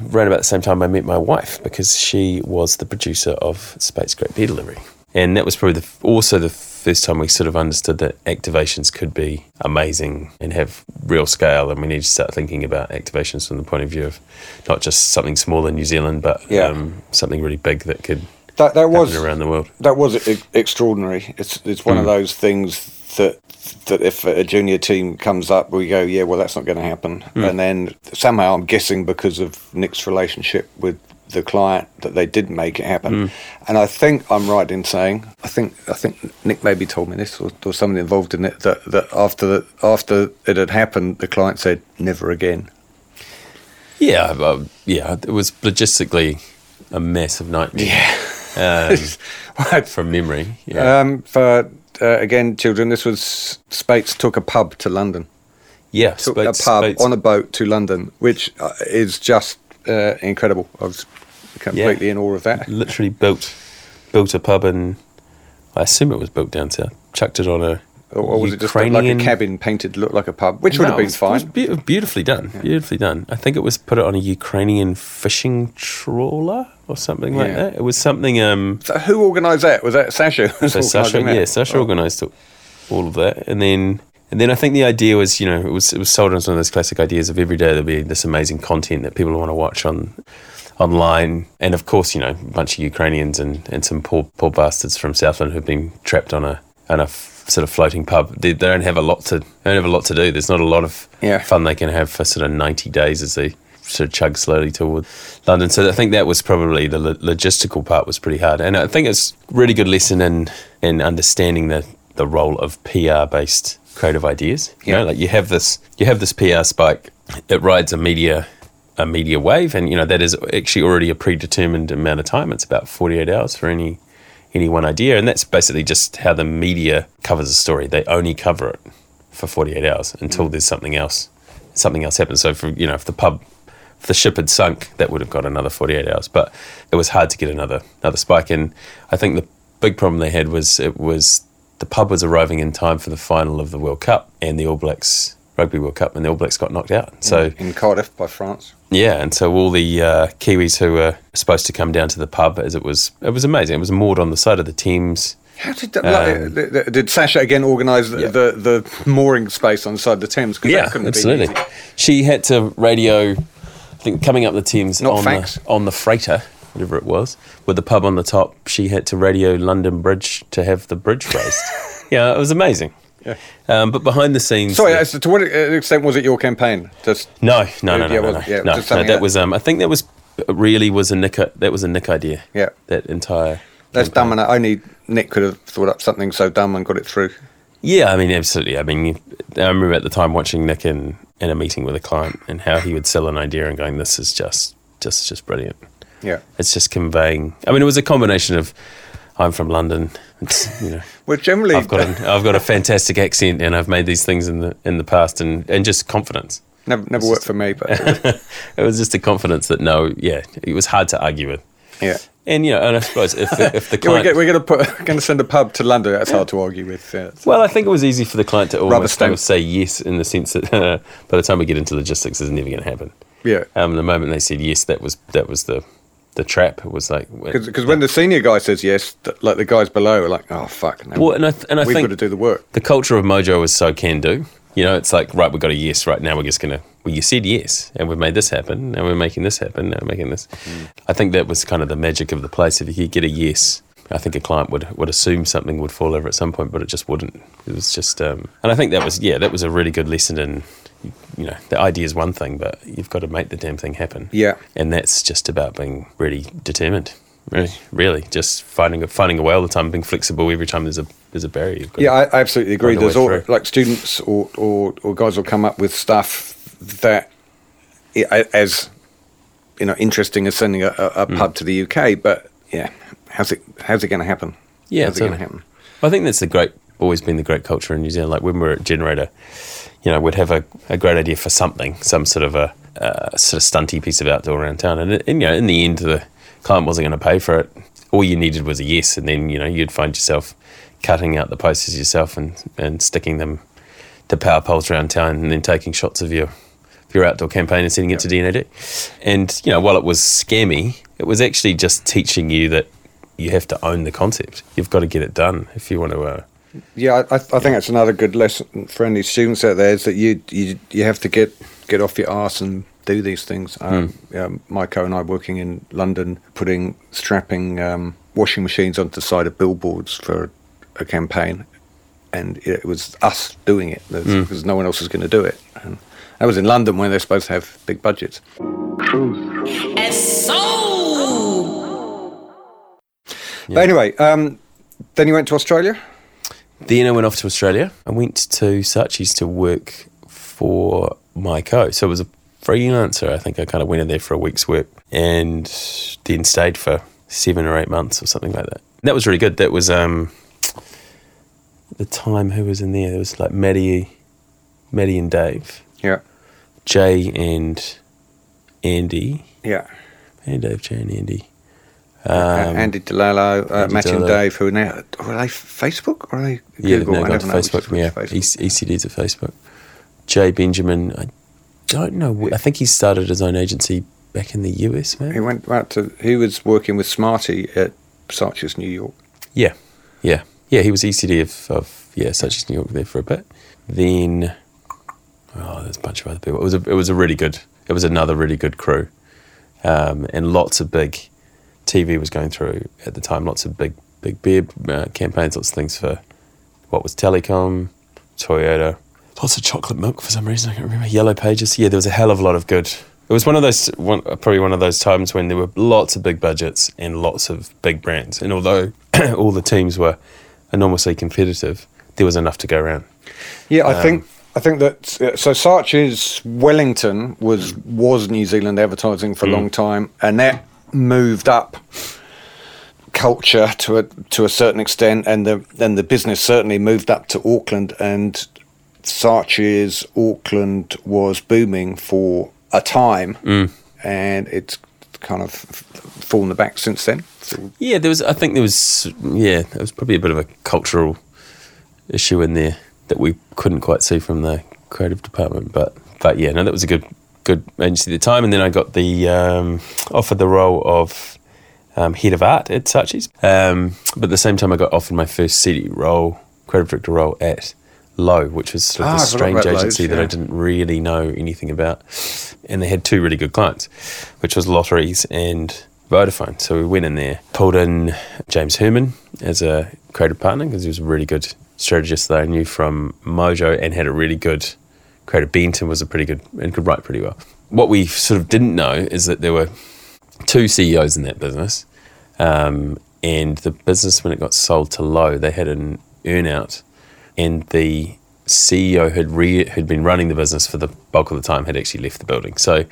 right about the same time I met my wife because she was the producer of Speight's Great Beer Delivery, and that was probably the, also the first time we sort of understood that activations could be amazing and have real scale, and we need to start thinking about activations from the point of view of not just something small in New Zealand, but Yeah. um, something really big that could That, that was around the world. that was e- extraordinary. It's it's one of those things that that if a junior team comes up, we go, yeah, well, that's not going to happen. And then somehow, I'm guessing because of Nick's relationship with the client, that they did make it happen. And I think I'm right in saying, I think I think Nick maybe told me this, or, or somebody involved in it, that that after the, after it had happened, the client said, never again. Yeah, uh, yeah, it was logistically a massive nightmare. Yeah. Um, from memory. Yeah, Um, for uh, again, children, this was Speight's took a pub to London. yeah. took Speight's- a pub Speight's- on a boat to London, which uh, is just uh, incredible. I was completely in awe of that. literally built built a pub and I assume it was built down south. Chucked it on a Or, or was it just like a cabin painted look like a pub, which would No, have been fine. It was beau- beautifully done. Beautifully done. I think it was put it on a Ukrainian fishing trawler or something like Yeah. that. It was something. Um, So who organised that? Was that Sasha? so Sasha, that? yeah, Sasha Oh. organised all of that, and then and then I think the idea was, you know, it was it was sold as one of those classic ideas of every day there'll be this amazing content that people want to watch on online, and of course, you know, a bunch of Ukrainians and, and some poor poor bastards from Southland who've been trapped on a on a f- sort of floating pub. They, they don't have a lot to they don't have a lot to do. There's not a lot of Yeah. fun they can have for sort of ninety days as they sort of chug slowly toward London. So I think that was probably the lo- logistical part was pretty hard, and I think it's really good lesson in in understanding the the role of PR based creative ideas. You Yeah. know, like you have this you have this PR spike, it rides a media a media wave, and you know that is actually already a predetermined amount of time. It's about forty eight hours for any any one idea, and that's basically just how the media covers a story. They only cover it for forty eight hours until mm. there's something else something else happens. So for you know if the pub if the ship had sunk, that would have got another 48 hours. But it was hard to get another another spike. And I think the big problem they had was it was the pub was arriving in time for the final of the World Cup and the All Blacks Rugby World Cup, and the All Blacks got knocked out. So in Cardiff by France. Yeah, and so all the uh, Kiwis who were supposed to come down to the pub, as it was, it was amazing. It was moored on the side of the Thames. How did that, Um, like, did Sasha again organise the, Yeah. the the mooring space on the side of the Thames? 'Cause that couldn't absolutely. She had to radio, I think, coming up the Thames Not on fax. the, on the freighter, whatever it was, with the pub on the top. She had to radio London Bridge to have the bridge raised. yeah, it was amazing. Yeah. Um, but behind the scenes, Sorry, the- to, what extent was it your campaign? Just no, no, no, Yeah, no, no, no, yeah, no, no, That that- was, um, I think that was really was a Nick. That was a Nick idea. Yeah. that entire. that's campaign. dumb, and only Nick could have thought up something so dumb and got it through. Yeah, I mean, absolutely. I mean, I remember at the time watching Nick in, in a meeting with a client and how he would sell an idea and going, "This is just, just, just brilliant." Yeah. It's just conveying. I mean, it was a combination of, I'm from London. You know, Well, generally, I've got an, I've got a fantastic accent and I've made these things in the in the past and and just confidence. never never worked for me, but It was just a confidence that no, yeah, it was hard to argue with. yeah. And you know, and I suppose if the, if the we're, client, get, we're going to put going to send a pub to London. That's hard to argue with. Yeah. Well, I think it was easy for the client to almost kind of say yes in the sense that uh, by the time we get into logistics, it's never going to happen. yeah. Um, the moment they said yes, that was that was the the trap. It was like Because when the senior guy says yes, th- like the guys below are like, oh fuck, no, Well, and I, th- and I we've think got to do the work. the culture of Mojo is so can do. You know, it's like right, we got a yes right now. We're just gonna. Well, you said yes, and we've made this happen, and we're making this happen, and we're making this. I think that was kind of the magic of the place. If you could get a yes, I think a client would would assume something would fall over at some point, but it just wouldn't. It was just, um, and I think that was yeah, that was a really good lesson in. You know, the idea is one thing, but you've got to make the damn thing happen. Yeah. and that's just about being really determined. Really, really, just finding a, finding a way all the time, being flexible every time there's a there's a barrier. You've got Yeah, I, I absolutely agree. find a way There's all, through. like students or, or, or guys will come up with stuff that, as you know, interesting as sending a, a, a Mm. pub to the UK. But yeah, how's it how's it going to happen? Yeah, how's it going to happen? I think that's the great, always been the great culture in New Zealand. Like when we were at Generator, you know, we'd have a, a great idea for something, some sort of a uh, sort of stunty piece of outdoor around town, and, and you know, in the end, the client wasn't going to pay for it. All you needed was a yes, and then you know you'd find yourself cutting out the posters yourself and and sticking them to power poles around town, and then taking shots of your your outdoor campaign and sending it to D&AD. And you know, while it was scammy, it was actually just teaching you that you have to own the concept. You've got to get it done if you want to. Uh, Yeah, I, I I think that's another good lesson for any students out there is that you you, you have to get get off your arse and do these things. Um, Hmm. yeah, Maiko and I working in London, putting strapping um, washing machines onto the side of billboards for a campaign, and it, it was us doing it. There's- because no one else was going to do it. And that was in London when they're supposed to have big budgets. And so. But anyway, um, then you went to Australia. Then I went off to Australia. I went to Saatchi's to work for my co. So it was a freelancer. I think I kind of went in there for a week's work and then stayed for seven or eight months or something like that. That was really good. That was um, the time who was in there? There was like Maddie, Maddie and Dave, Yeah, Jay and Andy. yeah. Hey Dave, Jay and Andy. Uh, Andy DiLallo, uh, Andy Matthew and Dave, who are now are they Facebook or are they Yeah, Google? no, I got never know which Facebook. is Yeah, which E- ECD's at Facebook. Jay Benjamin, I don't know. I think he started his own agency back in the US, Man, He went out to. He was working with Smarty at Saatchi's New York. Yeah, yeah, yeah. He was ECD of, of yeah, Saatchi's New York there for a bit. Then, oh, there's a bunch of other people. It was a, it was a really good. It was another really good crew, um, and lots of big TV was going through at the time. Lots of big big beer uh, campaigns. Lots of things for what was Telecom, Toyota. Lots of chocolate milk for some reason. I can't remember. Yellow Pages. Yeah, there was a hell of a lot of good. It was one of those, one, probably one of those times when there were lots of big budgets and lots of big brands. And although all the teams were enormously competitive, there was enough to go around. Yeah, I Um, think I think that uh, so Saatchi's Wellington was was New Zealand advertising Mm. for a long time, and that moved up culture to a to a certain extent, and the and the business certainly moved up to Auckland, and Saatchi's Auckland was booming for a time, Mm. and it's kind of fallen back since then. So, Yeah, there was. I think there was. Yeah, there was probably a bit of a cultural issue in there that we couldn't quite see from the creative department. But but yeah, no, that was a good good agency at the time. And then I got the um, offered the role of um, head of art at Saatchi's. Um, but at the same time, I got offered my first CD role, creative director role at Lowe, which was sort of Ah, a strange about Lowe's, agency that I didn't really know anything about. And they had two really good clients, which was lotteries and Vodafone. So we went in there, pulled in James Herman as a creative partner because he was a really good strategist that I knew from Mojo and had a really good creative bent was a pretty good and could write pretty well. What we sort of didn't know is that there were two CEOs in that business, um, and the business when it got sold to Lowe, they had an earnout, and the CEO had re- had been running the business for the bulk of the time had actually left the building. So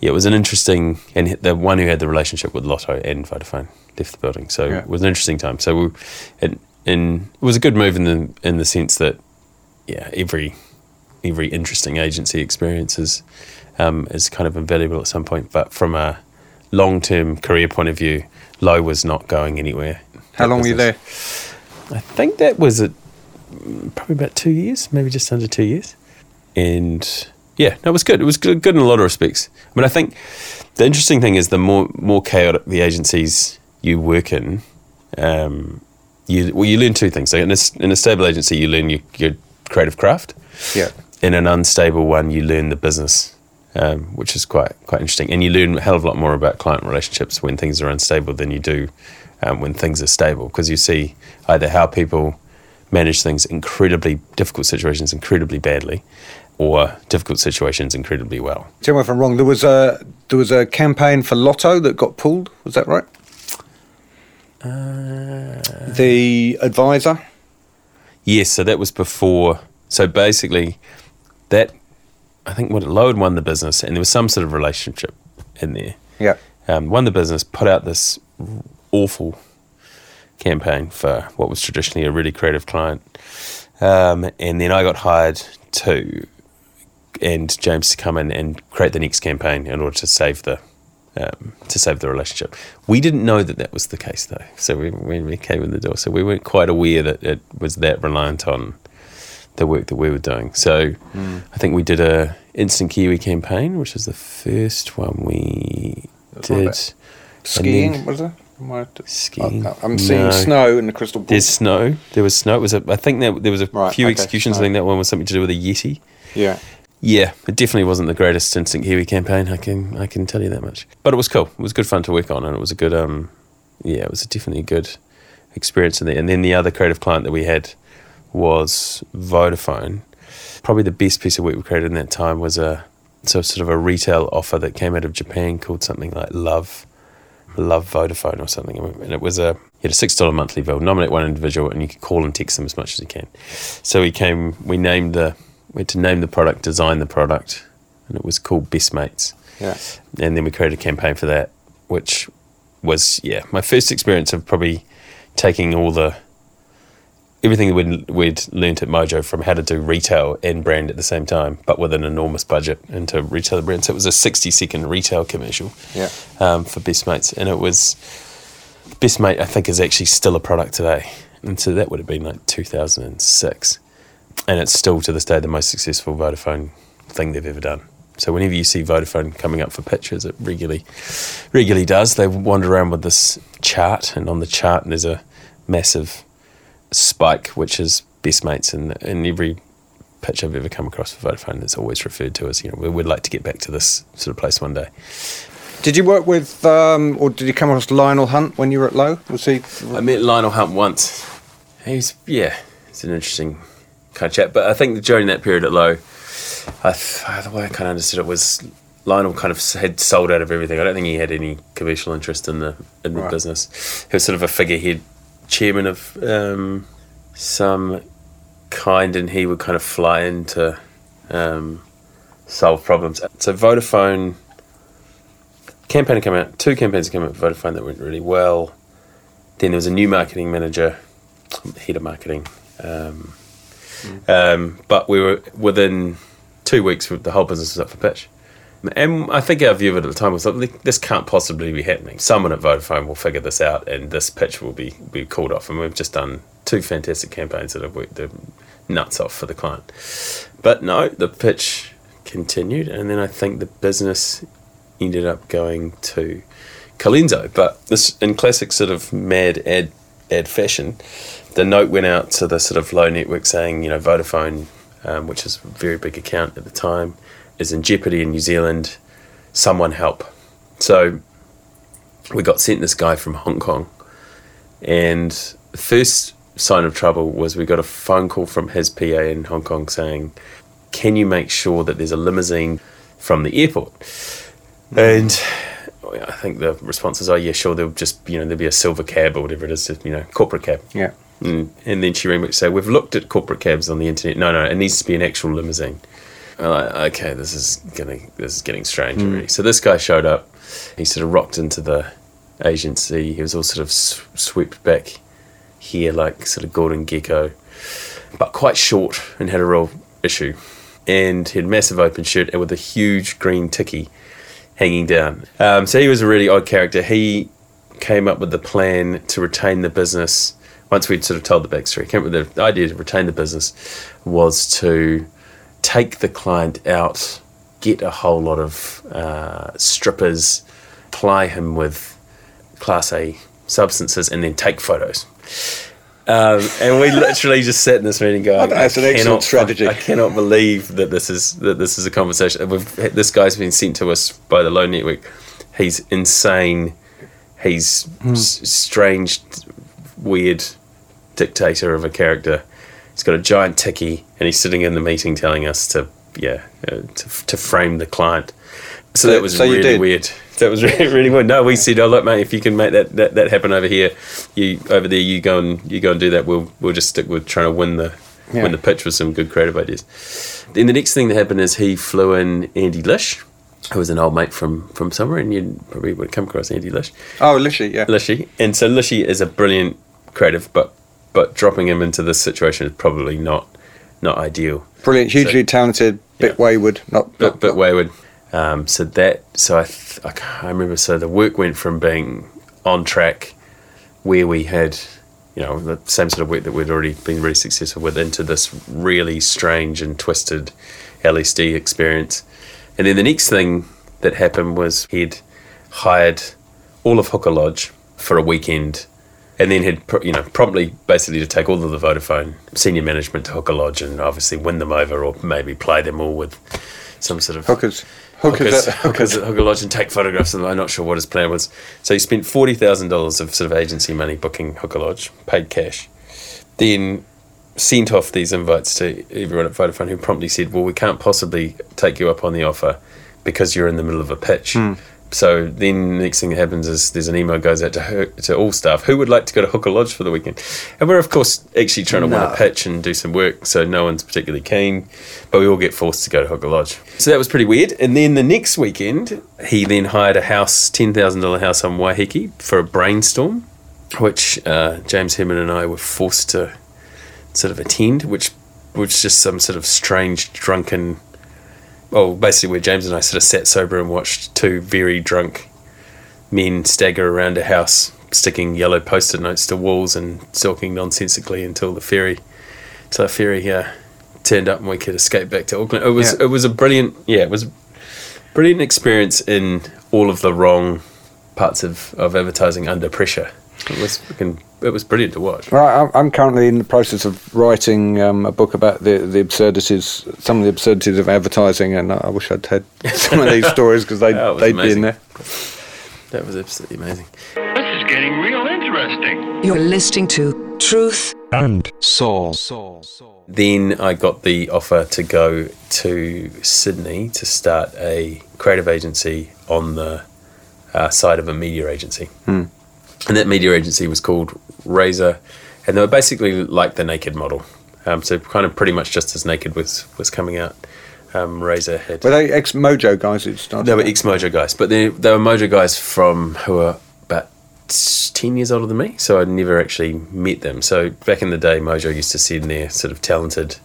yeah, it was an interesting, and the one who had the relationship with Lotto and Vodafone left the building. So Yeah. it was an interesting time. So we, it, and it was a good move in the in the sense that yeah, every every interesting agency experiences is um, is kind of invaluable at some point. But from a long term career point of view, Lowe was not going anywhere. how long were you there? I think that was a, probably about two years, maybe just under two years. And yeah, no, it was good. It was good, good in a lot of respects. I mean, I think the interesting thing is the more more chaotic the agencies you work in, um, you well, you learn two things. So in a, in a stable agency, you learn your, your creative craft. Yeah. In an unstable one, you learn the business, um, which is quite quite interesting, and you learn a hell of a lot more about client relationships when things are unstable than you do um, when things are stable, because you see either how people manage things incredibly difficult situations incredibly badly, or difficult situations incredibly well. Tell me if I'm wrong. There was a there was a campaign for Lotto that got pulled. Was that right? Uh, the advisor. Yes, so that was before. So basically, that I think what Lowe won the business, and there was some sort of relationship in there. Yeah. Um, won the business, put out this awful campaign for what was traditionally a really creative client, um, and then I got hired to and James to come in and create the next campaign in order to save the um, to save the relationship. We didn't know that that was the case though. So we, when we came in the door, so we weren't quite aware that it was that reliant on the work that we were doing. So Mm. I think we did a instant Kiwi campaign, which was the first one we did. Skiing, then- was it? Skiing. I- I'm seeing No. snow in the crystal ball. There's snow. There was snow. It was a, I think that there was a Right, few okay, executions. I think that one was something to do with a Yeti. Yeah. Yeah, it definitely wasn't the greatest Instant Kiwi campaign. I can I can tell you that much. But it was cool. It was good fun to work on, and it was a good um, yeah, it was definitely a good experience in there. And then the other creative client that we had was Vodafone. Probably the best piece of work we created in that time was a so sort of a retail offer that came out of Japan called something like Love, Love Vodafone or something. And it was a you had a six dollar monthly bill. Nominate one individual, and you could call and text them as much as you can. So we came, we named the we had to name the product, design the product, and it was called Best Mates. Yeah. And then we created a campaign for that, which was yeah my first experience of probably taking all the everything that we'd, we'd learnt at Mojo from how to do retail and brand at the same time, but with an enormous budget into retail brand. So it was a sixty second retail commercial Yeah. um, for Best Mates, and it was Best Mate. I think is actually still a product today, and so that would have been like two thousand and six, and it's still to this day the most successful Vodafone thing they've ever done. So whenever you see Vodafone coming up for pitches, it regularly regularly does. They wander around with this chart, and on the chart there's a massive spike, which is Best Mates, and in every pitch I've ever come across for Vodafone, it's always referred to as you know we would like to get back to this sort of place one day. Did you work with, um, or did you come across Lionel Hunt when you were at Lowe? Was he? I met Lionel Hunt once. He's yeah, it's an interesting kind of chat. But I think during that period at Lowe, I th- the way I kind of understood it was Lionel kind of had sold out of everything. I don't think he had any commercial interest in the in the Right. business. He was sort of a figurehead chairman of um, some kind, and he would kind of fly in to um, solve problems. So Vodafone campaign came out. Two campaigns came out for Vodafone that went really well. Then there was a new marketing manager, head of marketing. Um, um, but we were within two weeks, the whole business was up for pitch. And I think our view of it at the time was like, this can't possibly be happening. Someone at Vodafone will figure this out, and this pitch will be be called off. And we've just done two fantastic campaigns that have worked the nuts off for the client. But no, the pitch continued, and then I think the business ended up going to Colenso. But this, in classic sort of mad ad ad fashion, the note went out to the sort of Lowe network saying, you know, Vodafone, um, which is a very big account at the time, is in jeopardy in New Zealand. Someone help. So we got sent this guy from Hong Kong, and the first sign of trouble was we got a phone call from his PA in Hong Kong saying, "Can you make sure that there's a limousine from the airport?" And I think the response was, "Oh yeah, sure. There'll just you know there'll be a silver cab or whatever it is, you know, corporate cab." Yeah. Mm. And then she rang me to say, We've looked at corporate cabs on the internet. No, no, it needs to be an actual limousine. I'm like, okay, this is getting this is getting strange already. So this guy showed up. He sort of rocked into the agency. He was all sort of swept back here, like sort of Gordon Gekko, but quite short and had a real issue. And he had a massive open shirt and with a huge green tiki hanging down. Um, so he was a really odd character. He came up with the plan to retain the business. Once we'd sort of told the backstory, came up with the idea to retain the business was to take the client out get a whole lot of uh, strippers, ply him with class A substances, and then take photos. Um, and we literally just sat in this meeting going, I that's an excellent cannot, strategy." I cannot believe that this is that this is a conversation. We've, this guy's been sent to us by the Lowe Network. He's insane. He's Hmm. s- strange, weird dictator of a character. He's got a giant tiki, and he's sitting in the meeting telling us to, yeah, uh, to, to frame the client. So that was So really weird. That was really, really weird. No, we said, "Oh look, mate, if you can make that, that, that happen over here, you over there, you go and you go and do that. We'll we'll just stick with trying to win the Yeah. win the pitch with some good creative ideas." Then the next thing that happened is he flew in Andy Lish, who was an old mate from from somewhere, and you probably would come across Andy Lish. Oh, literally, yeah. Lishy. And so Lishy is a brilliant creative, but but dropping him into this situation is probably not not ideal. Brilliant, hugely So- talented, bit Yeah. wayward, not, Bit, not, bit wayward. Um, so that so I th- I, ca- I remember so the work went from being on track, where we had you know the same sort of work that we'd already been really successful with, into this really strange and twisted LSD experience. And then the next thing that happened was he'd hired all of Huka Lodge for a weekend, and then had you know promptly basically to take all of the Vodafone senior management to Huka Lodge and obviously win them over, or maybe play them all with some sort of hookers. hookers, Hookers, hookers at Huka Lodge and take photographs of them. I'm not sure what his plan was. So he spent forty thousand dollars of sort of agency money booking Huka Lodge, paid cash, then sent off these invites to everyone at Vodafone, who promptly said, "Well, we can't possibly take you up on the offer because you're in the middle of a pitch." Hmm. So then, the next thing that happens is there's an email goes out to her, to all staff who would like to go to Huka Lodge for the weekend, and we're of course actually trying to win No. a pitch and do some work, so no one's particularly keen, but we all get forced to go to Huka Lodge. So that was pretty weird. And then the next weekend, he then hired a house, ten thousand dollar house on Waiheke for a brainstorm, which uh, James Herman and I were forced to sort of attend, which was just some sort of strange drunken. Well, basically, where James and I sort of sat sober and watched two very drunk men stagger around a house, sticking yellow post-it notes to walls and talking nonsensically until the ferry, till the ferry uh, turned up and we could escape back to Auckland. It was Yeah. it was a brilliant, yeah, it was a brilliant experience in all of the wrong parts of, of advertising under pressure. It was freaking, it was brilliant to watch. Right, I'm- I'm currently in the process of writing um, a book about the, the absurdities, some of the absurdities of advertising, and I wish I'd had some of these stories because they, That was they'd be in there. That was absolutely amazing. This is getting real interesting. You're listening to Truth and Soul. Then I got the offer to go to Sydney to start a creative agency on the uh, side of a media agency. And that media agency was called Razor, and they were basically like the Naked model. Um, so kind of pretty much just as Naked was was coming out, um, Razor had. Were they ex Mojo guys who started? They were ex Mojo guys, but they they were Mojo guys from who were about ten years older than me. So I'd never actually met them. So back in the day, Mojo used to send their sort of talented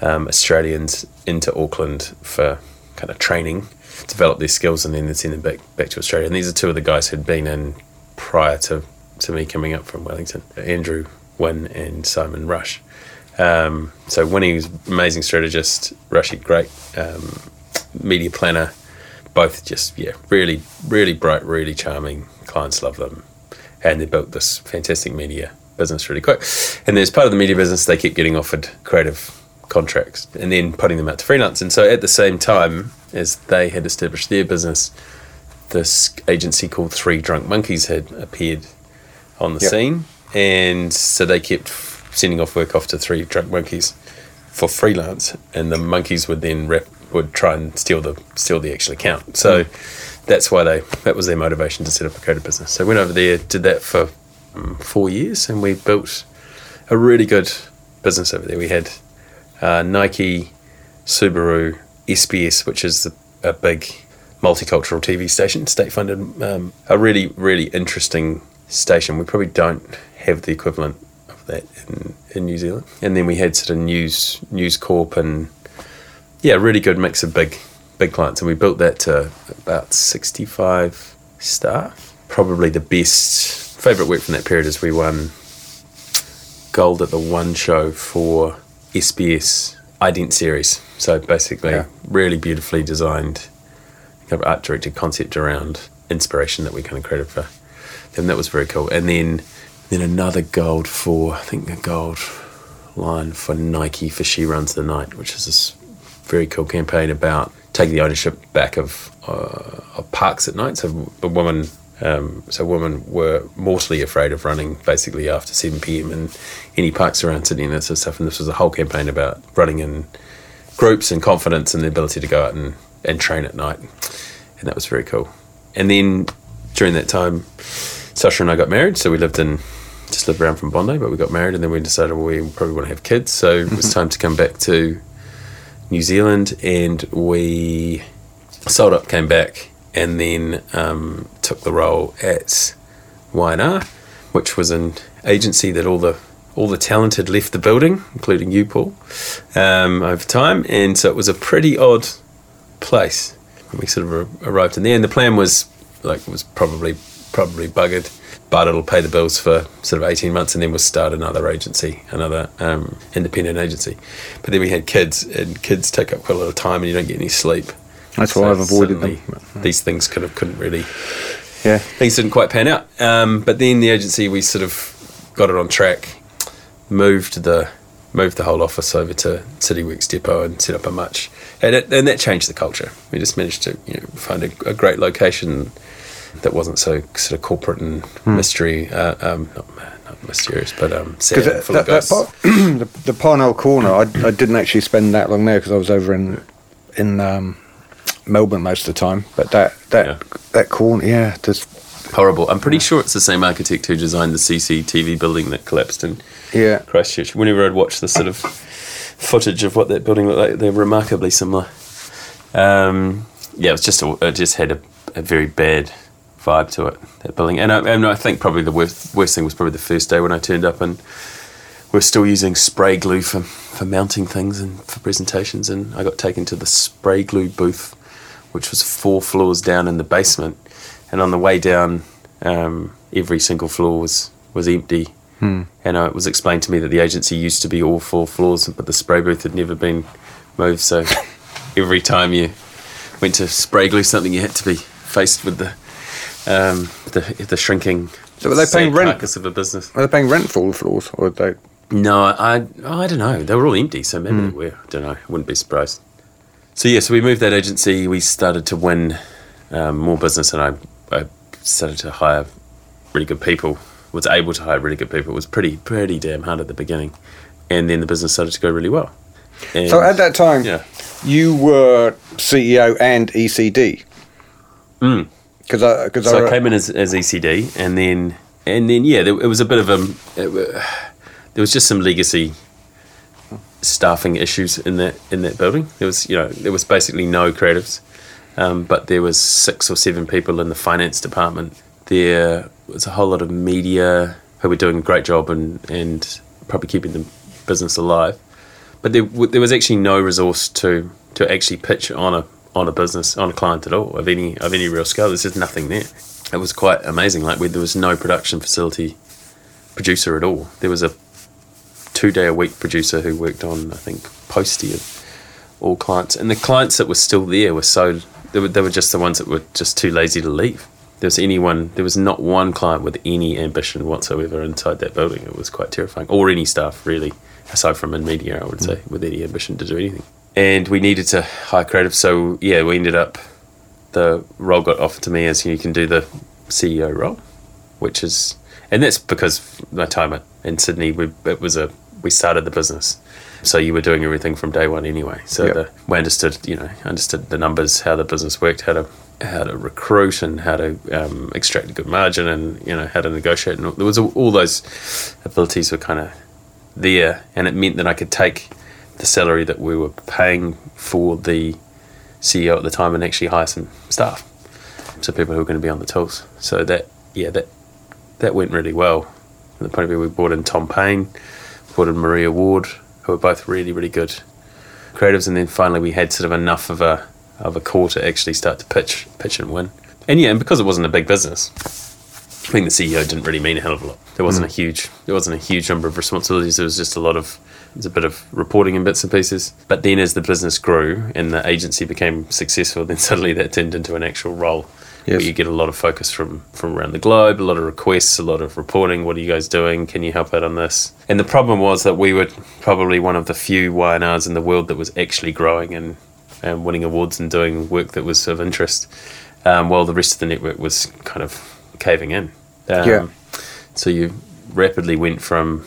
um, Australians into Auckland for kind of training, develop their skills, and then they'd send them back back to Australia. And these are two of the guys who'd been in prior to to me coming up from Wellington, Andrew Wynne and Simon Rush. Um, so Winnie was amazing strategist, Rushy great um, media planner, both just yeah really really bright, really charming. Clients love them, and they built this fantastic media business really quick. And as part of the media business, they kept getting offered creative contracts and then putting them out to freelance. And so at the same time as they had established their business, this agency called Three Drunk Monkeys had appeared on the Yep. scene, and so they kept f- sending off work off to Three Drunk Monkeys for freelance, and the monkeys would then rep, would try and steal the steal the actual account. So that's why they that was their motivation to set up a creative business. So I went over there, did that for um, four years, and we built a really good business over there. We had uh, Nike, Subaru, SBS, which is the, a big multicultural TV station, state funded, um, a really, really interesting station. We probably don't have the equivalent of that in, in New Zealand. And then we had sort of News News Corp and yeah, really good mix of big big clients. And we built that to about 65 staff. Probably the best favourite work from that period is we won gold at the one show for SBS ident series. So basically, Yeah. really beautifully designed, kind of art directed concept around inspiration that we kind of created for them. That was very cool. And then, then another gold for I think a gold line for Nike for She Runs the Night, which is this very cool campaign about taking the ownership back of uh, of parks at night. So a woman, um, so women were mortally afraid of running basically after seven pm in any parks around Sydney and that sort of stuff. And this was a whole campaign about running in groups and confidence and the ability to go out and, and train at night. And that was very cool. And then during that time, Sasha and I got married, so we lived in just lived around from Bondi, but we got married and then we decided well, we probably want to have kids. So it was time to come back to New Zealand and we sold up, came back, and then um, took the role at Y&R, which was an agency that all the all the talent had left the building, including you, Paul, um, over time, and so it was a pretty odd place when we sort of arrived in there. And the plan was like was probably probably buggered, but it'll pay the bills for sort of eighteen months, and then we'll start another agency, another um, independent agency. But then we had kids, and kids take up quite a lot of time, and you don't get any sleep. That's why I've avoided them. These things kind of couldn't really Yeah. things didn't quite pan out. Um, but then the agency, we sort of got it on track, moved the moved the whole office over to City Works Depot and set up a much, and, it, and that changed the culture. We just managed to you know, find a, a great location that wasn't so sort of corporate and mystery, uh, um, not, not mysterious, but um, sad Because that, full that, of that ghosts. part, the, the Parnell corner, I, I didn't actually spend that long there because I was over in in um, Melbourne most of the time. But that that Yeah. that corner, yeah, there's Horrible. I'm pretty sure it's the same architect who designed the CCTV building that collapsed in yeah. Christchurch. Whenever I'd watch the sort of footage of what that building looked like, they're remarkably similar. Um, yeah, it was just a, it just had a, a very bad vibe to it that building, and I, and I think probably the worst worst thing was probably the first day when I turned up and we're still using spray glue for for mounting things and for presentations, and I got taken to the spray glue booth, which was four floors down in the basement, and on the way down, um, every single floor was was empty. And uh, it was explained to me that the agency used to be all four floors, but the spray booth had never been moved. So every time you went to spray glue something, you had to be faced with the um, the, the shrinking. So were they paying rent? Of a business. Are they paying rent for all the floors, or they? No, I I don't know. They were all empty, so maybe they were. I don't know. I wouldn't be surprised. So yeah, so we moved that agency. We started to win um, more business, and I, I started to hire really good people. Was able to hire really good people. It was pretty pretty damn hard at the beginning, and then the business started to go really well. And, So at that time, yeah, you were CEO and ECD. Mm. Because I because so I, I came in as, as ECD, and then and then yeah, there, it was a bit of a it, there was just some legacy staffing issues in that in that building. There was you know there was basically no creatives, um, but there was six or seven people in the finance department. There was a whole lot of media who were doing a great job and and probably keeping the business alive. But there there was actually no resource to to actually pitch on a on a business on a client at all of any of any real scale. There's just nothing there. It was quite amazing. Like there was no production facility producer at all. There was a two day a week producer who worked on I think Posty and all clients, and the clients that were still there were so they were, they were just the ones that were just too lazy to leave. There was anyone, there was not one client with any ambition whatsoever inside that building. It was quite terrifying, or any staff really, aside from in media, I would say, mm. with any ambition to do anything. And we needed to hire creative, so yeah, we ended up. The role got offered to me as you can do the CEO role, which is, and that's because my time at- in Sydney, we it was a we started the business, so you were doing everything from day one anyway. So Yep. the, we understood, you know, understood the numbers, how the business worked, how to how to recruit, and how to um, extract a good margin, and you know how to negotiate. And all, there was all, all those abilities were kind of there, and it meant that I could take the salary that we were paying for the CEO at the time and actually hire some staff, so people who were going to be on the tools. So that yeah, that that went really well. From the point of view, we brought in Tom Payne, brought in Maria Ward, who were both really really good creatives, and then finally we had sort of enough of a of a core to actually start to pitch pitch and win. And yeah, and because it wasn't a big business, being the CEO didn't really mean a hell of a lot. There wasn't hmm. a huge there wasn't a huge number of responsibilities. There was just a lot of it was a bit of reporting in bits and pieces. But then as the business grew and the agency became successful, then suddenly that turned into an actual role. Yes. Where you get a lot of focus from from around the globe, a lot of requests, a lot of reporting. What are you guys doing? Can you help out on this? And the problem was that we were probably one of the few Y&Rs in the world that was actually growing and, and winning awards and doing work that was of interest, um, while the rest of the network was kind of caving in. Um, Yeah. So you rapidly went from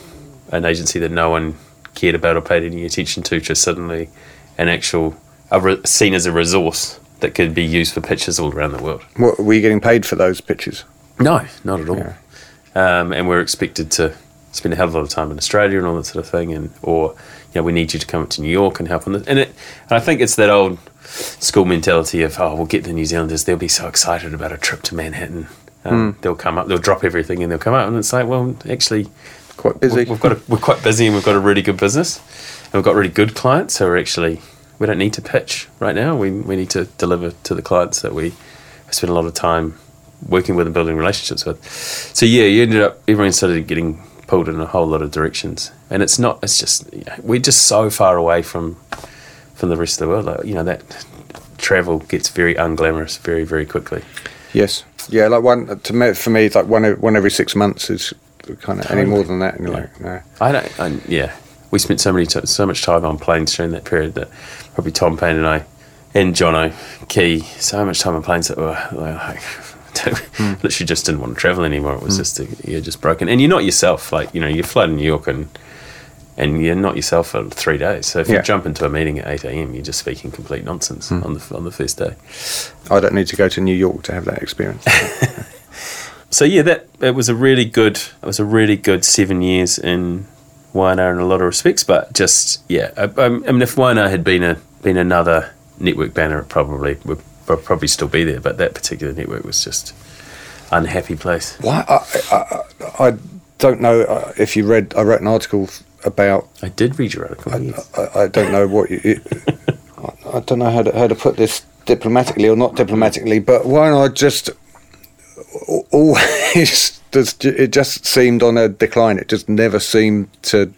an agency that no one cared about or paid any attention to to suddenly an actual a re- seen as a resource that could be used for pitches all around the world. What, were you getting paid for those pitches? No, not at all. Um, and we're expected to spend a hell of a lot of time in Australia and all that sort of thing, and or know we need you to come up to New York and help on this. And it, and I think it's that old school mentality of oh we'll get the New Zealanders they'll be so excited about a trip to Manhattan. Um, They'll come up, they'll drop everything, and they'll come out, and it's like, well, actually, Quite busy. We've, we've got a, we're quite busy, and we've got a really good business, and we've got really good clients. So we're actually we don't need to pitch right now. We we need to deliver to the clients that we spend a lot of time working with and building relationships with. So yeah, you ended up everyone started getting pulled in a whole lot of directions, and it's not. It's just you know, we're just so far away from from the rest of the world. Like, you know that travel gets very unglamorous very very quickly. Yes. Yeah, like one to me, for me, it's like one, one every six months is kind of any more than that. And you're like, no. I don't. I, yeah, we spent so many t- so much time on planes during that period that probably Tom Payne and I and Jono Key so much time on planes that were like. literally just didn't want to travel anymore. It was hmm. just you're just broken, and you're not yourself. Like you know, you fly to New York and and you're not yourself for three days. So if Yeah. you jump into a meeting at eight a.m., you're just speaking complete nonsense hmm. on the on the first day. I don't need to go to New York to have that experience. so yeah, that it was a really good it was a really good seven years in Y&R in a lot of respects. But just yeah, I, I mean, if Y&R had been a been another network banner, it probably would probably still be there. But that particular network was just unhappy place. Why? I, I, I I don't know uh, if you read. I wrote an article about. I did read your article. yes. I, I don't know what you. It, I, I don't know how to how to put this diplomatically or not diplomatically, but why not just always? Does it just seemed on a decline? It just never seemed to.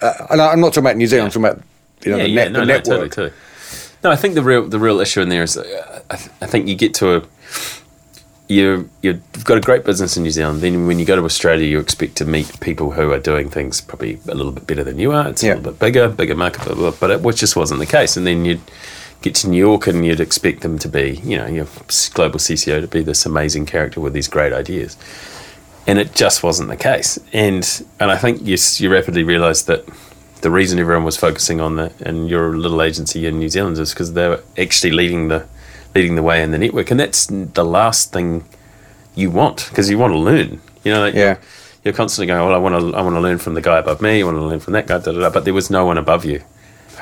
Uh, and I- I'm not talking about New Zealand. I'm talking about you know yeah, the, yeah, net, no, the no, network. totally, totally. No, I think the real the real issue in there is, uh, I, th- I think you get to a you you've got a great business in New Zealand. Then when you go to Australia, you expect to meet people who are doing things probably a little bit better than you are. It's Yeah. a little bit bigger, bigger market, blah, blah, blah, but it, which just wasn't the case. And then you'd get to New York and you'd expect them to be, you know, your global CCO to be this amazing character with these great ideas. And it just wasn't the case. And and I think you you rapidly realised that the reason everyone was focusing on the and your little agency in New Zealand is because they were actually leading the leading the way in the network, and that's the last thing you want because you want to learn. You know, like Yeah. You're constantly going, well, I want to, I want to learn from the guy above me. I want to learn from that guy. Da, da, da. But there was no one above you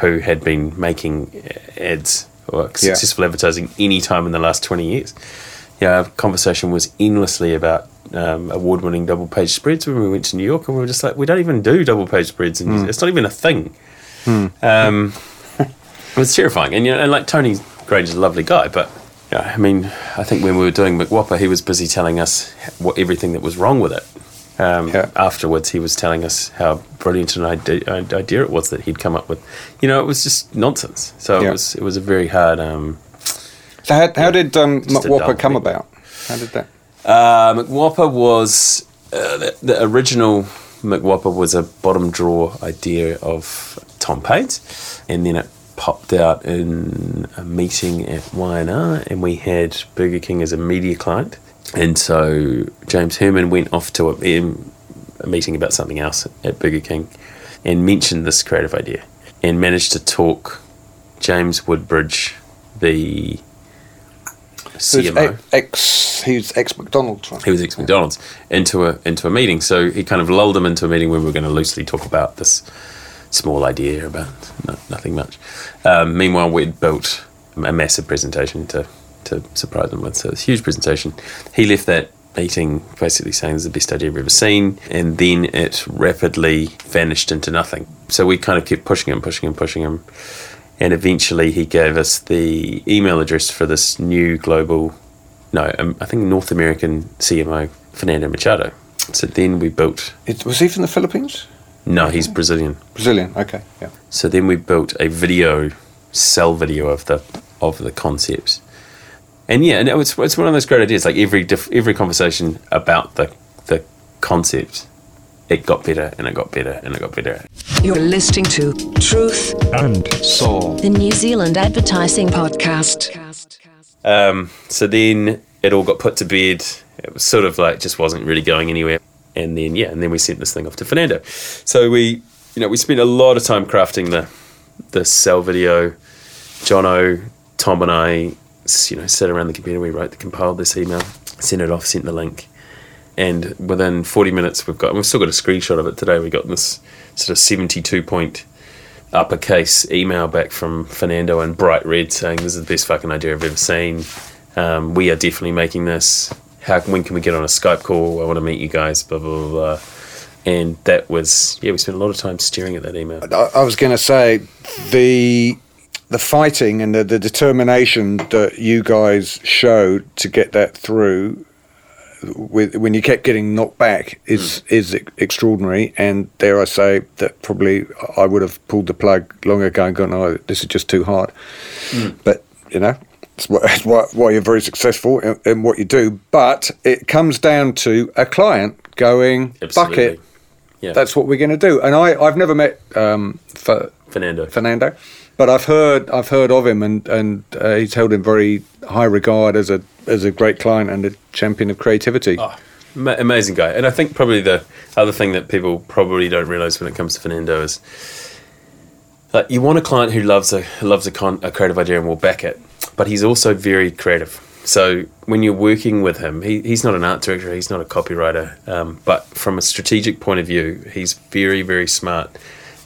who had been making ads or successful advertising any time in the last 20 years. Yeah, our conversation was endlessly about um, award-winning double-page spreads when we went to New York, and we were just like, we don't even do double-page spreads, and it's not even a thing. Um, it was terrifying, and you know, and like Tony Granger's a lovely guy, but yeah, I mean, I think when we were doing McWhopper, he was busy telling us what everything that was wrong with it. Um, Yeah. Afterwards, he was telling us how brilliant an idea, idea it was that he'd come up with. You know, it was just nonsense. So Yeah. it was it was a very hard. Um, So how, how did um, McWhopper come thing. about? How did that? Uh, McWhopper was uh, the, the original McWhopper was a bottom drawer idea of Tom Payne's, and then it popped out in a meeting at Y&R, and we had Burger King as a media client, and so James Herman went off to a, a meeting about something else at Burger King, and mentioned this creative idea, and managed to talk James Woodbridge, the CMO ex. He was ex McDonald's. Right? he was ex McDonald's into a into a meeting. So he kind of lulled them into a meeting where we were going to loosely talk about this small idea about no, nothing much. Um, meanwhile, we'd built a massive presentation to to surprise them with. So it's a huge presentation. He left that meeting basically saying it's the best idea we've ever seen, and then it rapidly vanished into nothing. So we kind of kept pushing him, pushing him, pushing him. And eventually, he gave us the email address for this new global no, um, I think North American CMO Fernando Machado. So then we built. It, was he from the Philippines? No, he's Brazilian. Brazilian. Okay. Yeah. So then we built a video, sell video of the of the concept, and yeah, and it was, it's one of those great ideas. Like every diff, every conversation about the the concept, it got better and it got better and it got better. You're listening to Truth and Soul. The New Zealand Advertising Podcast. Um, so then it all got put to bed. It was sort of like just wasn't really going anywhere. And then yeah, and then we sent this thing off to Fernando. So we, you know, we spent a lot of time crafting the the sell video. Jono, Tom, and I, you know, sat around the computer. We wrote, the compiled this email, sent it off, sent the link, and within 40 minutes, we've got. We've still got a screenshot of it today. We got this sort of 72 point uppercase email back from Fernando in bright red saying this is the best fucking idea I've ever seen. Um, we are definitely making this. How when can we get on a Skype call? I want to meet you guys. Blah blah blah. blah. And that was yeah. We spent a lot of time staring at that email. I, I was going to say the the fighting and the, the determination that you guys showed to get that through with when you kept getting knocked back is is extraordinary. And dare I say that probably I would have pulled the plug long ago and gone oh this is just too hard. But you know it's why, why, why you're very successful in, in what you do. But it comes down to a client going Absolutely. bucket Yeah, that's what we're going to do. And I I've never met um, Fer- Fernando. Fernando. But I've heard I've heard of him, and and uh, he's held in very high regard as a as a great client and a champion of creativity. Ma- amazing guy. And I think probably the other thing that people probably don't realize when it comes to Fernando is like you want a client who loves a loves a, con- a creative idea and will back it, but he's also very creative. So when you're working with him, he, he's not an art director, he's not a copywriter, um, but from a strategic point of view, he's very very smart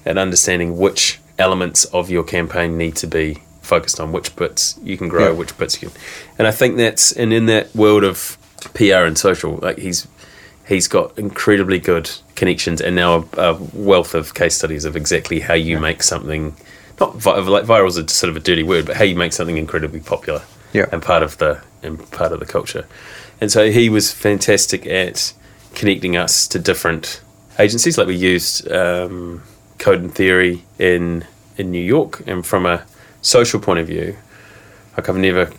at understanding which elements of your campaign need to be focused on, which bits you can grow, Yeah. which bits you can. And I think that's and in that world of PR and social, like he's he's got incredibly good connections and now a, a wealth of case studies of exactly how you make something not vi- like viral is a sort of a dirty word, but how you make something incredibly popular Yeah. and part of the and part of the culture. And so he was fantastic at connecting us to different agencies. Like we used um, Code and Theory in in New York, and from a social point of view, like I've never,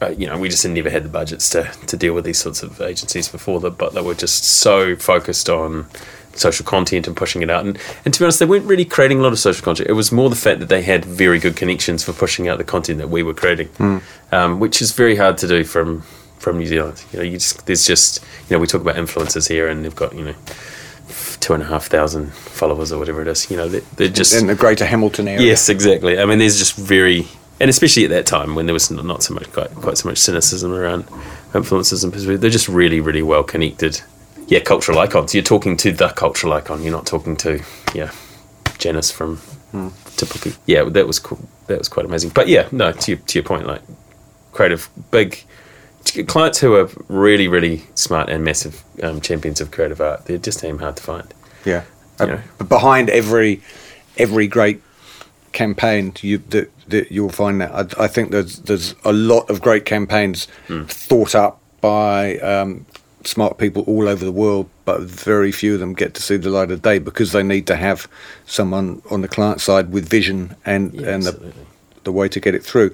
uh, you know, we just never had the budgets to, to deal with these sorts of agencies before that, but they were just so focused on social content and pushing it out. And, and to be honest, they weren't really creating a lot of social content. It was more the fact that they had very good connections for pushing out the content that we were creating, um, which is very hard to do from from New Zealand. You know, you just there's just you know we talk about influencers here, and they've got you know two and a half thousand followers or whatever it is. You know, they're, they're just in the Greater Hamilton area. Yes, exactly. I mean, there's just very, and especially at that time when there was not, so much, quite, quite so much cynicism around influences and they're just really, really well connected. Yeah, cultural icons. You're talking to the cultural icon. You're not talking to, yeah, Janice from hmm. Te Yeah, that was cool. That was quite amazing. But yeah, no, to your, to your point, like creative, big clients who are really, really smart and massive um, champions of creative art. They're just damn hard to find. Yeah. You Uh, know. but behind every every great campaign, you that, that you'll find that I, I think there's there's a lot of great campaigns thought up by um, smart people all over the world, but very few of them get to see the light of day because they need to have someone on the client side with vision and Yeah, and the the way to get it through.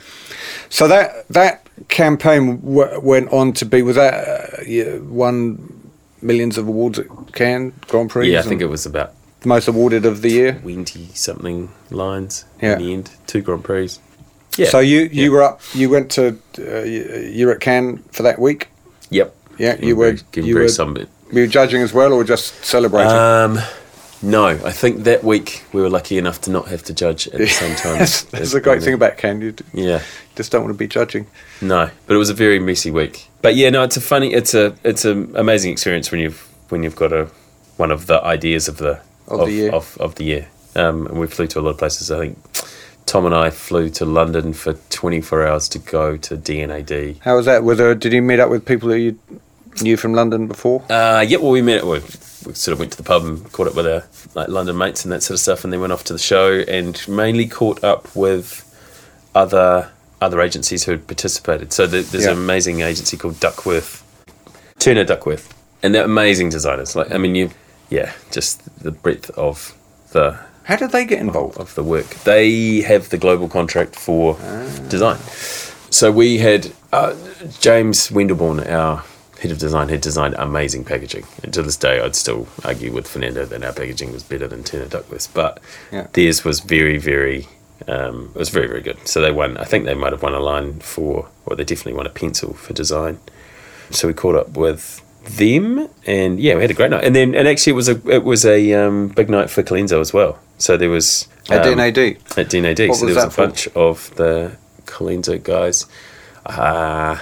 So that that campaign w- went on to be was that uh, yeah, won millions of awards at Cannes Grand Prix. Yeah, I think it was about the most awarded of the year. 20 something lines Yeah. in the end, two Grand Prix. Yeah. So you you Yeah. were up. You went to uh, you you were at Cannes for that week. Yep. Yeah, you were you were, sunburnt. were you judging as well, or just celebrating? Um, no, I think that week we were lucky enough to not have to judge at the same time. that's that's the great thing about Cannes. You Yeah. just don't want to be judging. No, but it was a very messy week. But yeah, no, it's a funny, it's a, it's an amazing experience when you've when you've got a one of the ideas of the Of the year. of, of the year. Um, and we flew to a lot of places. I think Tom and I flew to London for 24 hours to go to D&AD. How was that? Were there, did you meet up with people that you knew from London before? Uh, yeah, well, we met. We, we sort of went to the pub and caught up with our like London mates and that sort of stuff, and then went off to the show and mainly caught up with other other agencies who had participated. So the, there's Yeah. an amazing agency called Duckworth, Turner Duckworth, and they're amazing designers. Like I mean, you, yeah, just the breadth of the How did they get involved? of the work. They have the global contract for design. So we had uh, James Wendelborn, our head of design, had designed amazing packaging. And to this day, I'd still argue with Fernando that our packaging was better than Turner Duckworth's, but Yeah. theirs was very, very. Um, it was very, very good. So they won. I think they might have won a line for, or they definitely won a pencil for design. So we caught up with them, and yeah, we had a great night. And then, and actually, it was a it was a um, big night for Colenso as well. So there was At um, D&AD? at D&AD. What so was there was a for? bunch of the Colenso guys. Uh,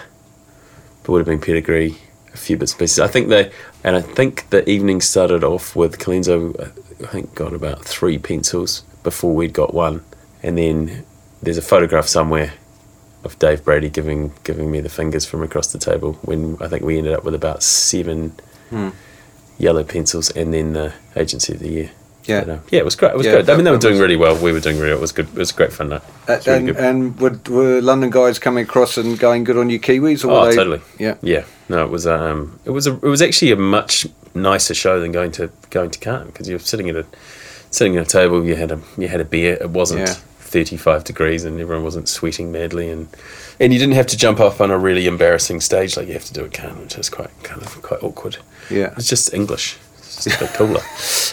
there would have been pedigree, a few bits and pieces. I think they, and I think the evening started off with Colenso. I think got about three pencils before we'd got one, and then there's a photograph somewhere of Dave Brady giving giving me the fingers from across the table when I think we ended up with about seven Hmm. yellow pencils and then the agency of the year. Yeah. But, uh, yeah, it was great. It was Yeah, good. I mean, they were doing was- really well. We were doing really well. It was good. It was a great fun night. Uh, really and and were, were London guys coming across and going good on you Kiwis? Or Oh, they, totally. Yeah. Yeah. No, it was um, it was a, it was actually a much nicer show than going to going to Cannes because you're sitting at a sitting at a table. You had a you had a beer. It wasn't Yeah. 35 degrees and everyone wasn't sweating madly and and you didn't have to jump up on a really embarrassing stage like you have to do at Cannes, which is quite kind of quite awkward. Yeah. It's just English. It's just a bit cooler.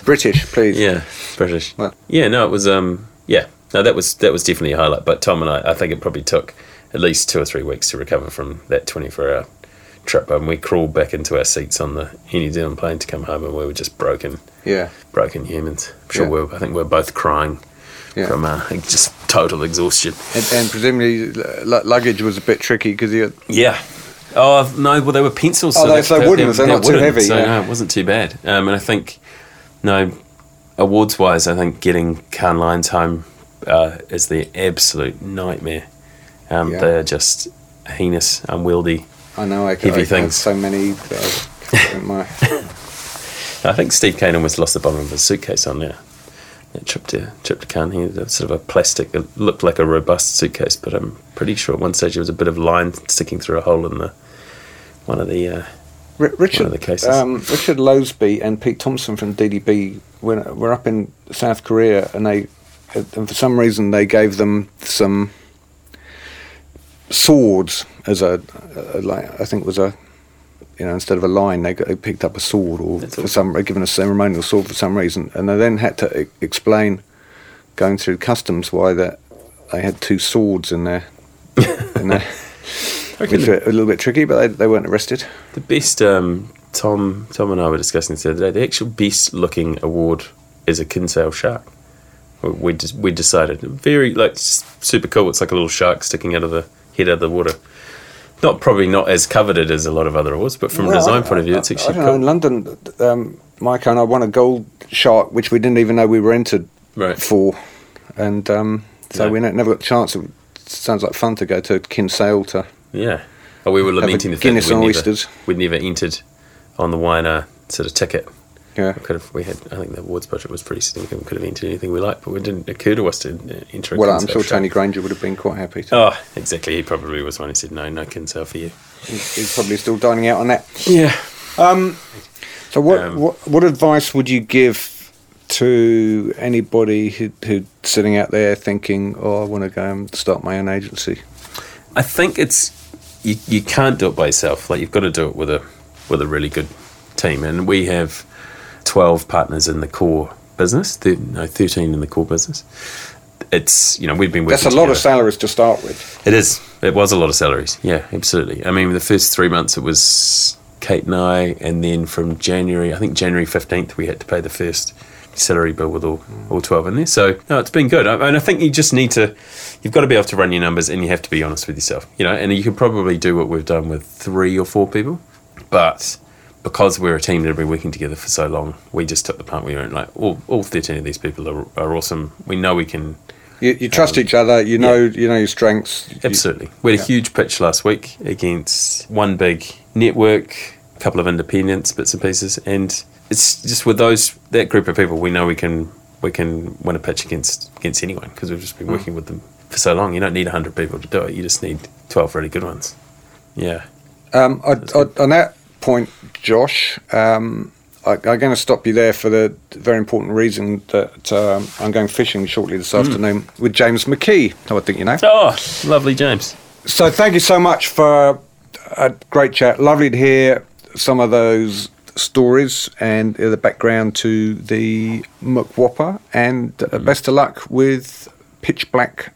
British, please. Yeah, British. Well- yeah, no, it was. Um, yeah, no, that was that was definitely a highlight. But Tom and I, I think it probably took at least two or three weeks to recover from that twenty-four hour trip. And we crawled back into our seats on the Air New Zealand plane to come home, and we were just broken, Yeah. broken humans. I'm sure Yeah. we were, I think we are both crying Yeah. from uh, just total exhaustion. And, and presumably l- luggage was a bit tricky because you. Yeah. Oh no! Well, they were pencils. Oh, they- that- so that- wooden, so not too wooden, heavy, So yeah. no, it wasn't too bad. Um, and I think, no, awards wise, I think getting Cannes Lions home uh, is the absolute nightmare. Um, Yeah. They're just heinous, unwieldy. I know I, Heavy I things. so many. that I- my, I think Steve Kane almost lost the bottom of his suitcase on there. That trip to trip to Cannes, he had sort of a plastic. It looked like a robust suitcase, but I'm pretty sure at one stage there was a bit of line sticking through a hole in the one of the. Uh, Ri- Richard, the cases. Um, Richard Loseby and Pete Thompson from DDB were, were up in South Korea, and they, and for some reason, they gave them some swords as a, a like I think it was a, you know, instead of a line, they, got, they picked up a sword or That's for awesome. some given a ceremonial sword for some reason, and they then had to e- explain, going through customs, why that they had two swords in there, in their which were a little bit tricky, but they, they weren't arrested. The best, um, Tom, Tom and I were discussing this the other day. The actual best looking award is a Kinsale shark. We- We just we decided very like super cool. It's like a little shark sticking out of the head out of the water. Not probably not as coveted as a lot of other awards, but from a design I- point of view, I- it's I, actually don't know. In. London, um, Mike and I won a gold shark, which we didn't even know we were entered Right. for, and um, so No. we never got the chance. It sounds like fun to go to Kinsale to. Yeah. Oh, we were lamenting the fact Guinness that and we'd oysters. never, we'd never entered on the winer sort of ticket. Yeah, We could have. We had. I think the awards budget was pretty significant. We could have entered anything we liked, but it didn't occur to us to uh, enter. Well, I'm sure shark. Tony Granger would have been quite happy. To, Oh, exactly. He probably was one who said no, no Kinsale for you. he's, he's probably still dining out on that. Yeah. So, what Um, what, what advice would you give to anybody who, who's sitting out there thinking, "Oh, I want to go and start my own agency"? I think it's you, you can't do it by yourself. Like you've got to do it with a with a really good team. And we have twelve partners in the core business. Th- no, thirteen in the core business. It's you know we've been working. That's a lot of salaries to start with. It is. It was a lot of salaries. Yeah, absolutely. I mean, the first three months it was Kate and I, and then from January, I think January fifteenth, we had to pay the first salary bill with all, all twelve in there. So no, it's been good. I, and I think you just need to, you've got to be able to run your numbers, and you have to be honest with yourself. You know, and you can probably do what we've done with three or four people, but because we're a team that have been working together for so long, we just took the punt. We weren't like all, all thirteen of these people are, are awesome. We know we can You, you trust each other. You know, you know your strengths. Absolutely. We had a huge pitch last week against one big network, a couple of independents, bits and pieces, and it's just with those that group of people, we know we can we can win a pitch against against anyone because we've just been working with them for so long. You don't need hundred people to do it. You just need twelve really good ones. Yeah. Um, I, I, on that point, Josh. Um, I, I'm going to stop you there for the very important reason that um, I'm going fishing shortly this afternoon with James McKee, who I think you know. Oh, lovely, James. So thank you so much for a great chat. Lovely to hear some of those stories and the background to the McWhopper, and uh, best of luck with Pitch Black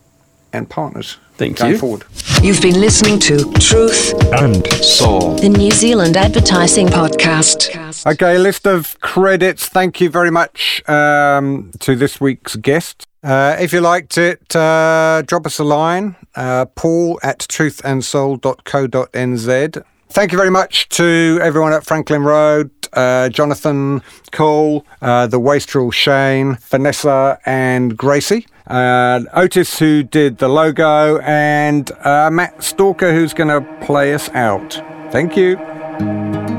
and Partners. Thank going you. forward. You've been listening to Truth, And Soul. the New Zealand Advertising Podcast. Okay, list of credits. Thank you very much um, to this week's guest. Uh, if you liked it, uh, drop us a line, uh, paul at truthandsoul.co.nz. Thank you very much to everyone at Franklin Road, uh, Jonathan Cole, uh, the Wastrel Shane, Vanessa and Gracie. Uh, Otis, who did the logo, and uh, Matt Stalker, who's going to play us out. Thank you.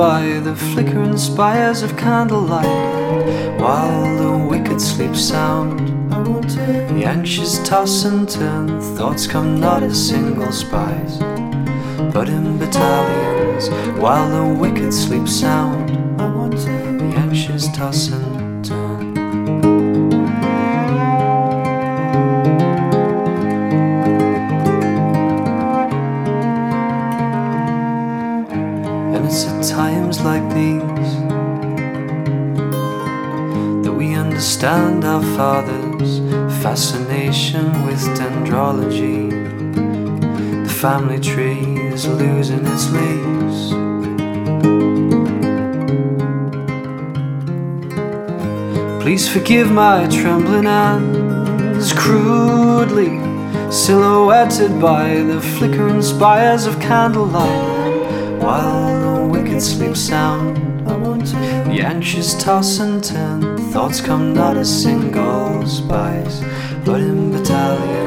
By the flickering spires of candlelight, while the wicked sleep sound. The anxious toss and turn, thoughts come not as single spies, but in battalions, while the wicked sleep sound. The anxious toss and The family tree is losing its leaves. Please forgive my trembling hands, crudely silhouetted by the flickering spires of candlelight, while the wicked sleep sound. The anxious toss and turn, thoughts come not as single spies, but in battalions,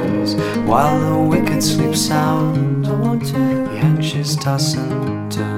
while the wicked sleep sound. The anxious toss and turn.